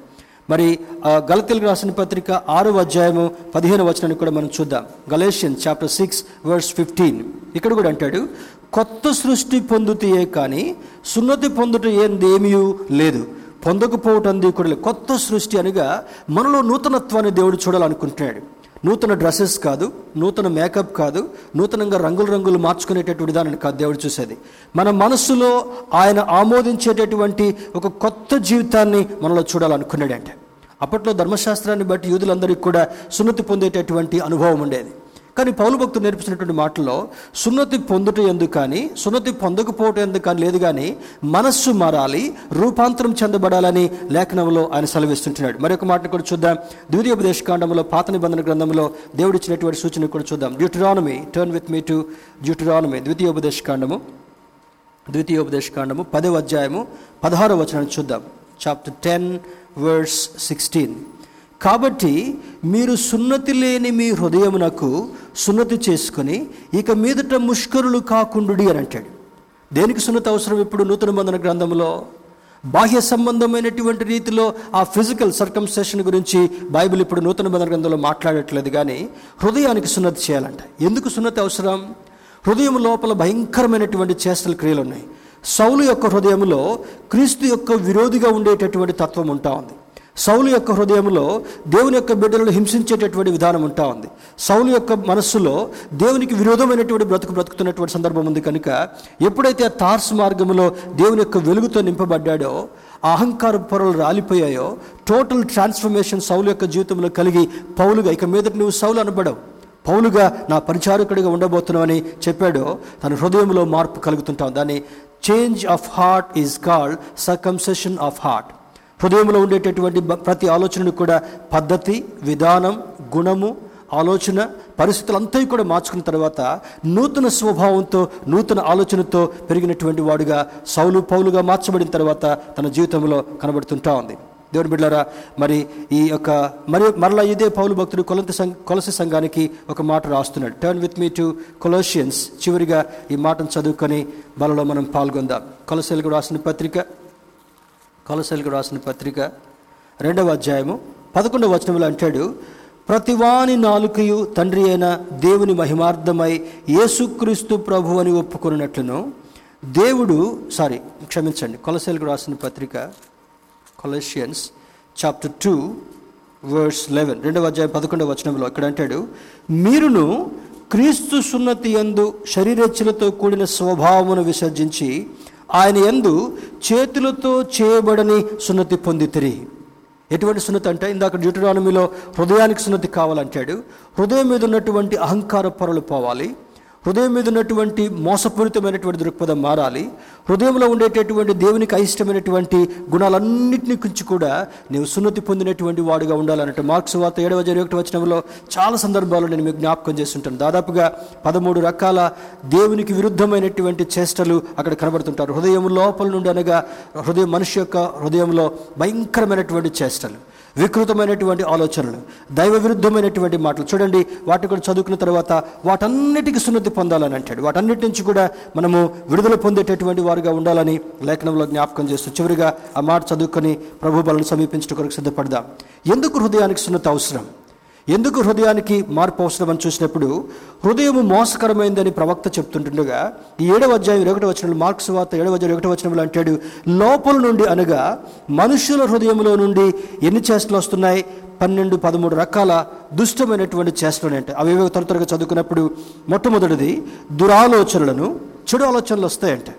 మరి ఆ గలతీలకు రాసిన పత్రిక ఆరో అధ్యాయము పదిహేను వచనాన్ని కూడా మనం చూద్దాం. Galatian chapter six verse fifteen. ఇక్కడ కూడా అంటాడు కొత్త సృష్టి పొందుతయే కానీ సున్నతి పొందుట ఏంది ఏమీ లేదు. పొందకపోవటంది కూడా లేదు. కొత్త సృష్టి అనగా మనలో నూతనత్వాన్ని దేవుడు చూడాలనుకుంటున్నాడు. నూతన డ్రెస్సెస్ కాదు నూతన మేకప్ కాదు నూతనంగా రంగులు రంగులు మార్చుకునేటటువంటి దానిని కాదు దేవుడు చూసేది. మన మనస్సులో ఆయన ఆమోదించేటటువంటి ఒక కొత్త జీవితాన్ని మనలో చూడాలనుకున్నాడంటే. అప్పట్లో ధర్మశాస్త్రాన్ని బట్టి యూదులందరికీ కూడా సున్నతి పొందేటటువంటి అనుభవం ఉండేది. కానీ పౌలు భక్తులు నేర్పించినటువంటి మాటల్లో సున్నతి పొందుట ఎందుకు కానీ సున్నతి పొందకపోవటం ఎందుకు కానీ లేదు కానీ మనస్సు మారాలి రూపాంతరం చెందబడాలని లేఖనంలో ఆయన సెలవిస్తుంటున్నాడు. మరొక మాట కూడా చూద్దాం. ద్వితీయోపదేశ కాండంలో పాత నిబంధన గ్రంథంలో దేవుడిచ్చినటువంటి సూచన కూడా చూద్దాం. Deuteronomy turn with me to Deuteronomy ద్వితీయోపదేశ కాండము. ద్వితీయోపదేశ కాండము పదవ అధ్యాయము పదహారో వచనాన్ని చూద్దాం. చాప్టర్ టెన్ వర్స్ సిక్స్టీన్ కాబట్టి మీరు సున్నతి లేని మీ హృదయమునకు సున్నతి చేసుకుని ఇక మీదట ముష్కరులు కాకుండుడి అని అంటాడు. దేనికి సున్నతి అవసరం ఇప్పుడు నూతన బంధన గ్రంథంలో బాహ్య సంబంధమైనటువంటి రీతిలో ఆ ఫిజికల్ సర్కంసెషన్ గురించి బైబిల్ ఇప్పుడు నూతన బంధన గ్రంథంలో మాట్లాడట్లేదు కానీ హృదయానికి సున్నతి చేయాలంట. ఎందుకు సున్నతి అవసరం? హృదయం లోపల భయంకరమైనటువంటి చేష్టల క్రియలు ఉన్నాయి. సౌలు యొక్క హృదయంలో క్రీస్తు యొక్క విరోధిగా ఉండేటటువంటి తత్వం ఉంటా ఉంది. సౌలు యొక్క హృదయంలో దేవుని యొక్క బిడ్డలను హింసించేటటువంటి విధానం ఉంటా ఉంది. సౌలు యొక్క మనస్సులో దేవునికి విరోధమైనటువంటి బ్రతుకు బ్రతుకుతున్నటువంటి సందర్భం ఉంది కనుక ఎప్పుడైతే ఆ తార్స్ మార్గంలో దేవుని యొక్క వెలుగుతో నింపబడ్డాడో అహంకార పొరలు రాలిపోయాయో టోటల్ ట్రాన్స్ఫర్మేషన్ సౌలు యొక్క జీవితంలో కలిగి పౌలుగా ఇక మీదటి నువ్వు సౌలు అనబడవు. పౌలుగా నా పరిచారకుడిగా ఉండబోతున్నావని చెప్పాడో తన హృదయంలో మార్పు కలుగుతుంటాం దాన్ని change of heart is called circumcision of heart హృదయంలో ఉండేటటువంటి ప్రతి ఆలోచనను కూడా పద్ధతి విధానం గుణము ఆలోచన పరిస్థితులంతా కూడా మార్చుకున్న తర్వాత నూతన స్వభావంతో నూతన ఆలోచనతో పెరిగినటువంటి వాడుగా సౌలు పౌలుగా మార్చబడిన తర్వాత తన జీవితంలో కనబడుతుంటా ఉంది. దేవుని బిడ్డారా మరి ఈ యొక్క మరి మరలా ఇదే పౌలు భక్తుడు కొలంత సంఘ కొలసి సంఘానికి ఒక మాట రాస్తున్నాడు. Turn with me to Colossians చివరిగా ఈ మాటను చదువుకొని బలలో మనం పాల్గొందాం. కొలసెలకు రాసిన పత్రిక కొలసెలకు రాసిన పత్రిక రెండవ అధ్యాయము పదకొండవ వచనంలో అంటాడు ప్రతివాని నాలుకయు తండ్రి అయిన దేవుని మహిమార్థమై యేసుక్రీస్తు ప్రభు అని ఒప్పుకున్నట్లును దేవుడు సారీ క్షమించండి కొలసెలకు రాసిన పత్రిక Colossians chapter two verse eleven రెండవ అధ్యాయం పదకొండవ వచనంలో ఇక్కడ అంటాడు మీరును క్రీస్తు సున్నతి యందు శరీరేచ్ఛలతో కూడిన స్వభావమును విసర్జించి ఆయన యందు చేతులతో చేయబడని సున్నతి పొందితిరి. ఎటువంటి సున్నతి అంటే ఇందాక డ్యూటరానమీలో హృదయానికి సున్నతి కావాలంటాడు. హృదయం మీద ఉన్నటువంటి అహంకార పొరలు పోవాలి. హృదయం మీద ఉన్నటువంటి మోసపూరితమైనటువంటి దృక్పథం మారాలి. హృదయంలో ఉండేటటువంటి దేవునికి అయిష్టమైనటువంటి గుణాలన్నింటినీ గురించి కూడా నీవు సున్నతి పొందినటువంటి వాడుగా ఉండాలన్నట్టు మార్క్స్ వార్త ఏడవ జరిగి ఒకటి వచ్చినంలో చాలా సందర్భాలు నేను మీకు జ్ఞాపకం చేస్తుంటాను. దాదాపుగా పదమూడు రకాల దేవునికి విరుద్ధమైనటువంటి చేష్టలు అక్కడ కనబడుతుంటారు. హృదయం లోపల నుండి అనగా హృదయం మనిషి యొక్క హృదయంలో భయంకరమైనటువంటి చేష్టలు. వికృతమైనటువంటి ఆలోచనలు దైవ విరుద్ధమైనటువంటి మాటలు. చూడండి వాటి కూడా చదువుకున్న తర్వాత వాటన్నిటికీ సున్నతి పొందాలని అంటాడు. వాటన్నిటి నుంచి కూడా మనము విడుదల పొందేటటువంటి వారుగా ఉండాలని లేఖనంలో జ్ఞాపకం చేస్తూ చివరిగా ఆ మాట చదువుకొని ప్రభు బలను సమీపించడం కొరకు సిద్ధపడదాం. ఎందుకు హృదయానికి సున్నతి అవసరం? ఎందుకు హృదయానికి మార్పు అవసరమని చూసినప్పుడు హృదయం మోసకరమైందని ప్రవక్త చెప్తుంటుండగా ఈ ఏడవ అధ్యాయం ఒకటి వచ్చిన మార్క్స్ వార్త ఏడవ అధ్యాయం ఒకటి వచ్చిన అంటాడు లోపల నుండి అనగా మనుషుల హృదయంలో నుండి ఎన్ని చేష్టలు వస్తున్నాయి? పన్నెండు పదమూడు రకాల దుష్టమైనటువంటి చేష్టలు అంటే. అవి ఏవో త్వర త్వరగా చదువుకున్నప్పుడు మొట్టమొదటిది దురాలోచనలను చెడు ఆలోచనలు వస్తాయంట.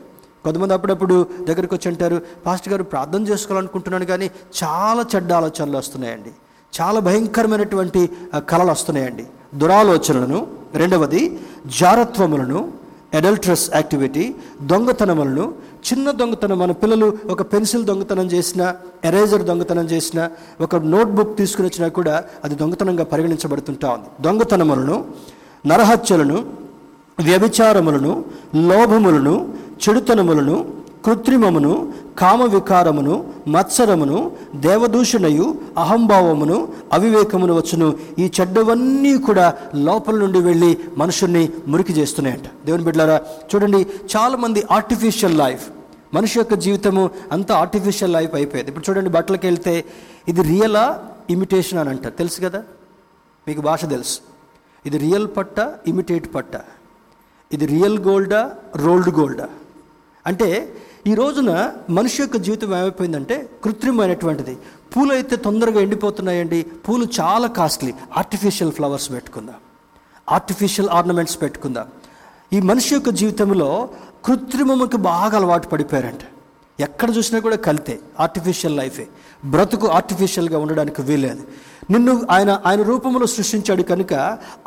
కొంతమంది అప్పుడప్పుడు దగ్గరికి వచ్చి అంటారు పాస్టర్ గారు ప్రార్థన చేసుకోవాలనుకుంటున్నాను కానీ చాలా చెడ్డ ఆలోచనలు వస్తున్నాయండి. చాలా భయంకరమైనటువంటి కళలు వస్తున్నాయండి. దురాలోచనలను రెండవది జారత్వములను అడల్ట్రస్ యాక్టివిటీ దొంగతనములను చిన్న దొంగతనం మన పిల్లలు ఒక పెన్సిల్ దొంగతనం చేసిన ఎరేజర్ దొంగతనం చేసిన ఒక నోట్బుక్ తీసుకుని వచ్చినా కూడా అది దొంగతనంగా పరిగణించబడుతుంటా ఉంది. దొంగతనములను నరహత్యలను వ్యభిచారములను లోభములను చెడుతనములను కృత్రిమమును కామ వికారమును మత్సరమును దేవదూషణయు అహంభావమును అవివేకమును వచ్చును. ఈ చెడ్డవన్నీ కూడా లోపల నుండి వెళ్ళి మనుషుల్ని మురికి చేస్తున్నాయంట. దేవుని బిడ్డారా చూడండి చాలామంది ఆర్టిఫిషియల్ లైఫ్ మనిషి యొక్క జీవితము అంతా ఆర్టిఫిషియల్ లైఫ్ అయిపోయింది. ఇప్పుడు చూడండి బట్టలకి వెళ్తే ఇది రియలా ఇమిటేషన్ అని అంటారు తెలుసు కదా? మీకు భాష తెలుసు. ఇది రియల్ పట్ట ఇమిటేట్ పట్ట. ఇది రియల్ గోల్డా రోల్డ్ గోల్డా అంటే ఈ రోజున మనిషి యొక్క జీవితం ఏమైపోయిందంటే కృత్రిమైనటువంటిది. పూలు అయితే తొందరగా ఎండిపోతున్నాయండి. పూలు చాలా కాస్ట్లీ. ఆర్టిఫిషియల్ ఫ్లవర్స్ పెట్టుకుందాం. ఆర్టిఫిషియల్ ఆర్నమెంట్స్ పెట్టుకుందాం. ఈ మనిషి యొక్క జీవితంలో కృత్రిమముకి బాగా అలవాటు పడిపోయారంటే. ఎక్కడ చూసినా కూడా కలితే ఆర్టిఫిషియల్ లైఫే బ్రతుకు ఆర్టిఫిషియల్గా ఉండడానికి వీలేదు నిన్ను ఆయన ఆయన రూపంలో సృష్టించాడు కనుక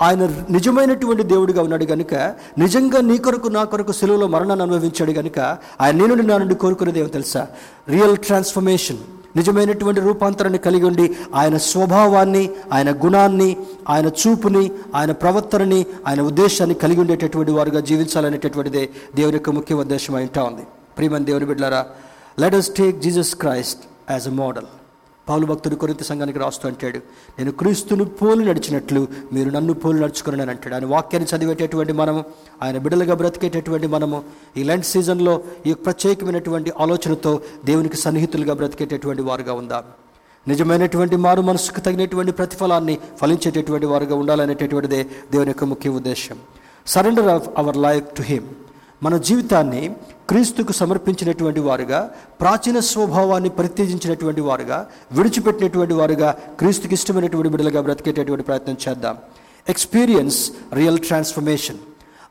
ఆయన నిజమైనటువంటి దేవుడిగా ఉన్నాడు కనుక నిజంగా నీ కొరకు నా కొరకు సెలవులో మరణాన్ని అనుభవించాడు కనుక ఆయన నేను నా నుండి కోరుకునేది ఏమో తెలుసా? రియల్ ట్రాన్స్ఫర్మేషన్ నిజమైనటువంటి రూపాంతరాన్ని కలిగి ఉండి ఆయన స్వభావాన్ని ఆయన గుణాన్ని ఆయన చూపుని ఆయన ప్రవర్తనని ఆయన ఉద్దేశాన్ని కలిగి ఉండేటటువంటి వారుగా జీవించాలనేటటువంటిదే దేవుని యొక్క ముఖ్య ఉద్దేశం అయింటా ఉంది. ప్రియమని దేవుని బిడ్డారా let us take Jesus Christ as a model పౌలు భక్తుడు కొరింత సంఘానికి రాస్తూ అంటాడు నేను క్రీస్తును పోలి నడిచినట్లు మీరు నన్ను పోలి నడుచుకుని అని అంటాడు. ఆయన వాక్యాన్ని చదివేటటువంటి మనము ఆయన బిడ్డలుగా బ్రతికేటటువంటి మనము ఈ లెంట్ సీజన్లో ఈ ప్రత్యేకమైనటువంటి ఆలోచనతో దేవునికి సన్నిహితులుగా బ్రతికేటటువంటి వారుగా ఉందా. నిజమైనటువంటి మారు మనసుకు తగినటువంటి ప్రతిఫలాన్ని ఫలించేటటువంటి వారుగా ఉండాలనేటటువంటిదే దేవుని యొక్క ముఖ్య ఉద్దేశం surrender of our life to him మన జీవితాన్ని క్రీస్తుకు సమర్పించినటువంటి వారుగా ప్రాచీన స్వభావాన్ని పరిత్యజించినటువంటి వారుగా విడిచిపెట్టినటువంటి వారుగా క్రీస్తుకి ఇష్టమైనటువంటి బిడ్డలుగా బ్రతికేటటువంటి ప్రయత్నం చేద్దాం. ఎక్స్పీరియన్స్ రియల్ ట్రాన్స్ఫర్మేషన్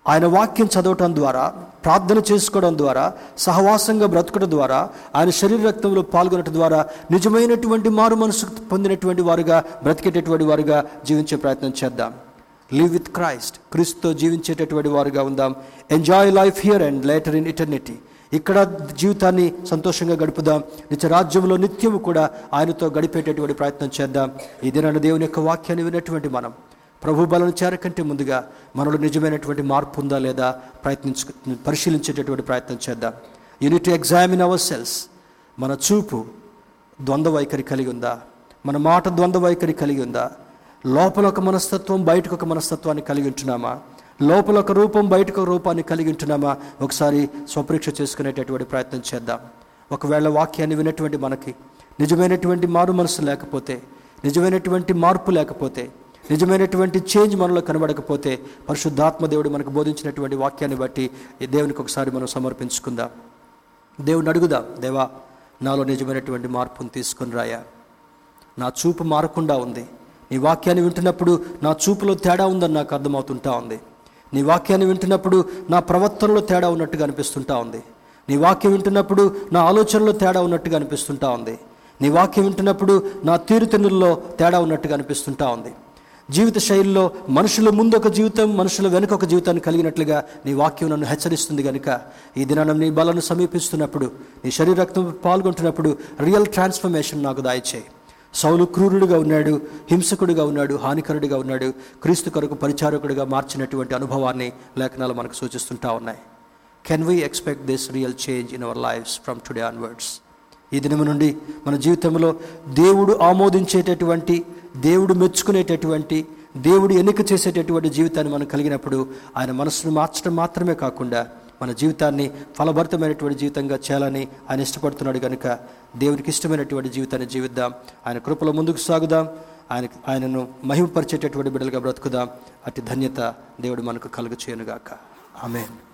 ఆయన వాక్యం చదవటం ద్వారా ప్రార్థన చేసుకోవడం ద్వారా సహవాసంగా బ్రతకడం ద్వారా ఆయన శరీర రక్తంలో పాల్గొనడం ద్వారా నిజమైనటువంటి మారు మనసు పొందినటువంటి వారుగా బ్రతికేటటువంటి వారుగా జీవించే ప్రయత్నం చేద్దాం. లివ్ విత్ క్రైస్ట్ క్రీస్తుతో జీవించేటటువంటి వారుగా ఉందాం. Enjoy life here and later in eternity ఇక్కడ జీవితాన్ని సంతోషంగా గడుపుదాం. నిత్య రాజ్యంలో నిత్యము కూడా ఆయనతో గడిపేటటువంటి ప్రయత్నం చేద్దాం. ఈ దినాన దేవుని యొక్క వాక్యాన్ని విన్నటువంటి మనం ప్రభు బలం చేరకంటే ముందుగా మనలో నిజమైనటువంటి మార్పు ఉందా లేదా ప్రయత్నించు పరిశీలించేటటువంటి ప్రయత్నం చేద్దాం. యూనిట్ ఎగ్జామిన్ అవర్ సెల్స్ మన చూపు ద్వంద్వ వైఖరి కలిగి ఉందా? మన మాట ద్వంద్వ వైఖరి కలిగి ఉందా? లోపల ఒక మనస్తత్వం బయటకు ఒక మనస్తత్వాన్ని కలిగి ఉంటున్నామా? లోపల ఒక రూపం బయటకు ఒక రూపాన్ని కలిగి ఉంటున్నామా? ఒకసారి స్వపరీక్ష చేసుకునేటటువంటి ప్రయత్నం చేద్దాం. ఒకవేళ వాక్యాన్ని వినటువంటి మనకి నిజమైనటువంటి మారు మనసు లేకపోతే నిజమైనటువంటి మార్పు లేకపోతే నిజమైనటువంటి చేంజ్ మనలో కనబడకపోతే పరిశుద్ధాత్మ దేవుడు మనకు బోధించినటువంటి వాక్యాన్ని బట్టి దేవునికి ఒకసారి మనం సమర్పించుకుందాం. దేవుని అడుగుదాం దేవా నాలో నిజమైనటువంటి మార్పును తీసుకుని రాయా. నా చూపు మారకుండా ఉంది. నీ వాక్యాన్ని వింటున్నప్పుడు నా చూపులో తేడా ఉందని నాకు అర్థమవుతుంటా ఉంది. నీ వాక్యాన్ని వింటున్నప్పుడు నా ప్రవర్తనలో తేడా ఉన్నట్టుగా అనిపిస్తుంటా ఉంది. నీ వాక్యం వింటున్నప్పుడు నా ఆలోచనలో తేడా ఉన్నట్టుగా అనిపిస్తుంటా ఉంది. నీ వాక్యం వింటున్నప్పుడు నా తీరుతెన్నుల్లో తేడా ఉన్నట్టుగా అనిపిస్తుంటా ఉంది. జీవిత శైలిలో మనుషుల ముందు ఒక జీవితం మనుషుల వెనుక ఒక జీవితాన్ని కలిగినట్లుగా నీ వాక్యం నన్ను హెచ్చరిస్తుంది కనుక ఈ దినాన నీ బలను సమీపిస్తున్నప్పుడు నీ శరీరక్తం పాల్గొంటున్నప్పుడు రియల్ ట్రాన్స్ఫర్మేషన్ నాకు దాయిచేయి. సౌలు క్రూరుడుగా ఉన్నాడు హింసకుడిగా ఉన్నాడు హానికరుడిగా ఉన్నాడు క్రీస్తు కొరకు పరిచారకుడిగా మార్చినటువంటి అనుభవాన్ని లేఖనాలు మనకు సూచిస్తుంటా ఉన్నాయి. Can we expect this real change in our lives from today onwards ఈ దినము నుండి మన జీవితంలో దేవుడు ఆమోదించేటటువంటి దేవుడు మెచ్చుకునేటటువంటి దేవుడు ఎన్నిక చేసేటటువంటి జీవితాన్ని మనం కలిగినప్పుడు ఆయన మనసును మార్చడం మాత్రమే కాకుండా మన జీవితాన్ని ఫలభరితమైనటువంటి జీవితంగా చేయాలని ఆయన ఇష్టపడుతున్నాడు కనుక దేవునికి ఇష్టమైనటువంటి జీవితాన్ని జీవిద్దాం. ఆయన కృపలో ముందుకు సాగుదాం. ఆయన ఆయనను మహిమపరిచేటటువంటి బిడ్డలుగా బ్రతుకుదాం. అట్టి ధన్యత దేవుడు మనకు కలుగు చేయనుగాక ఆమె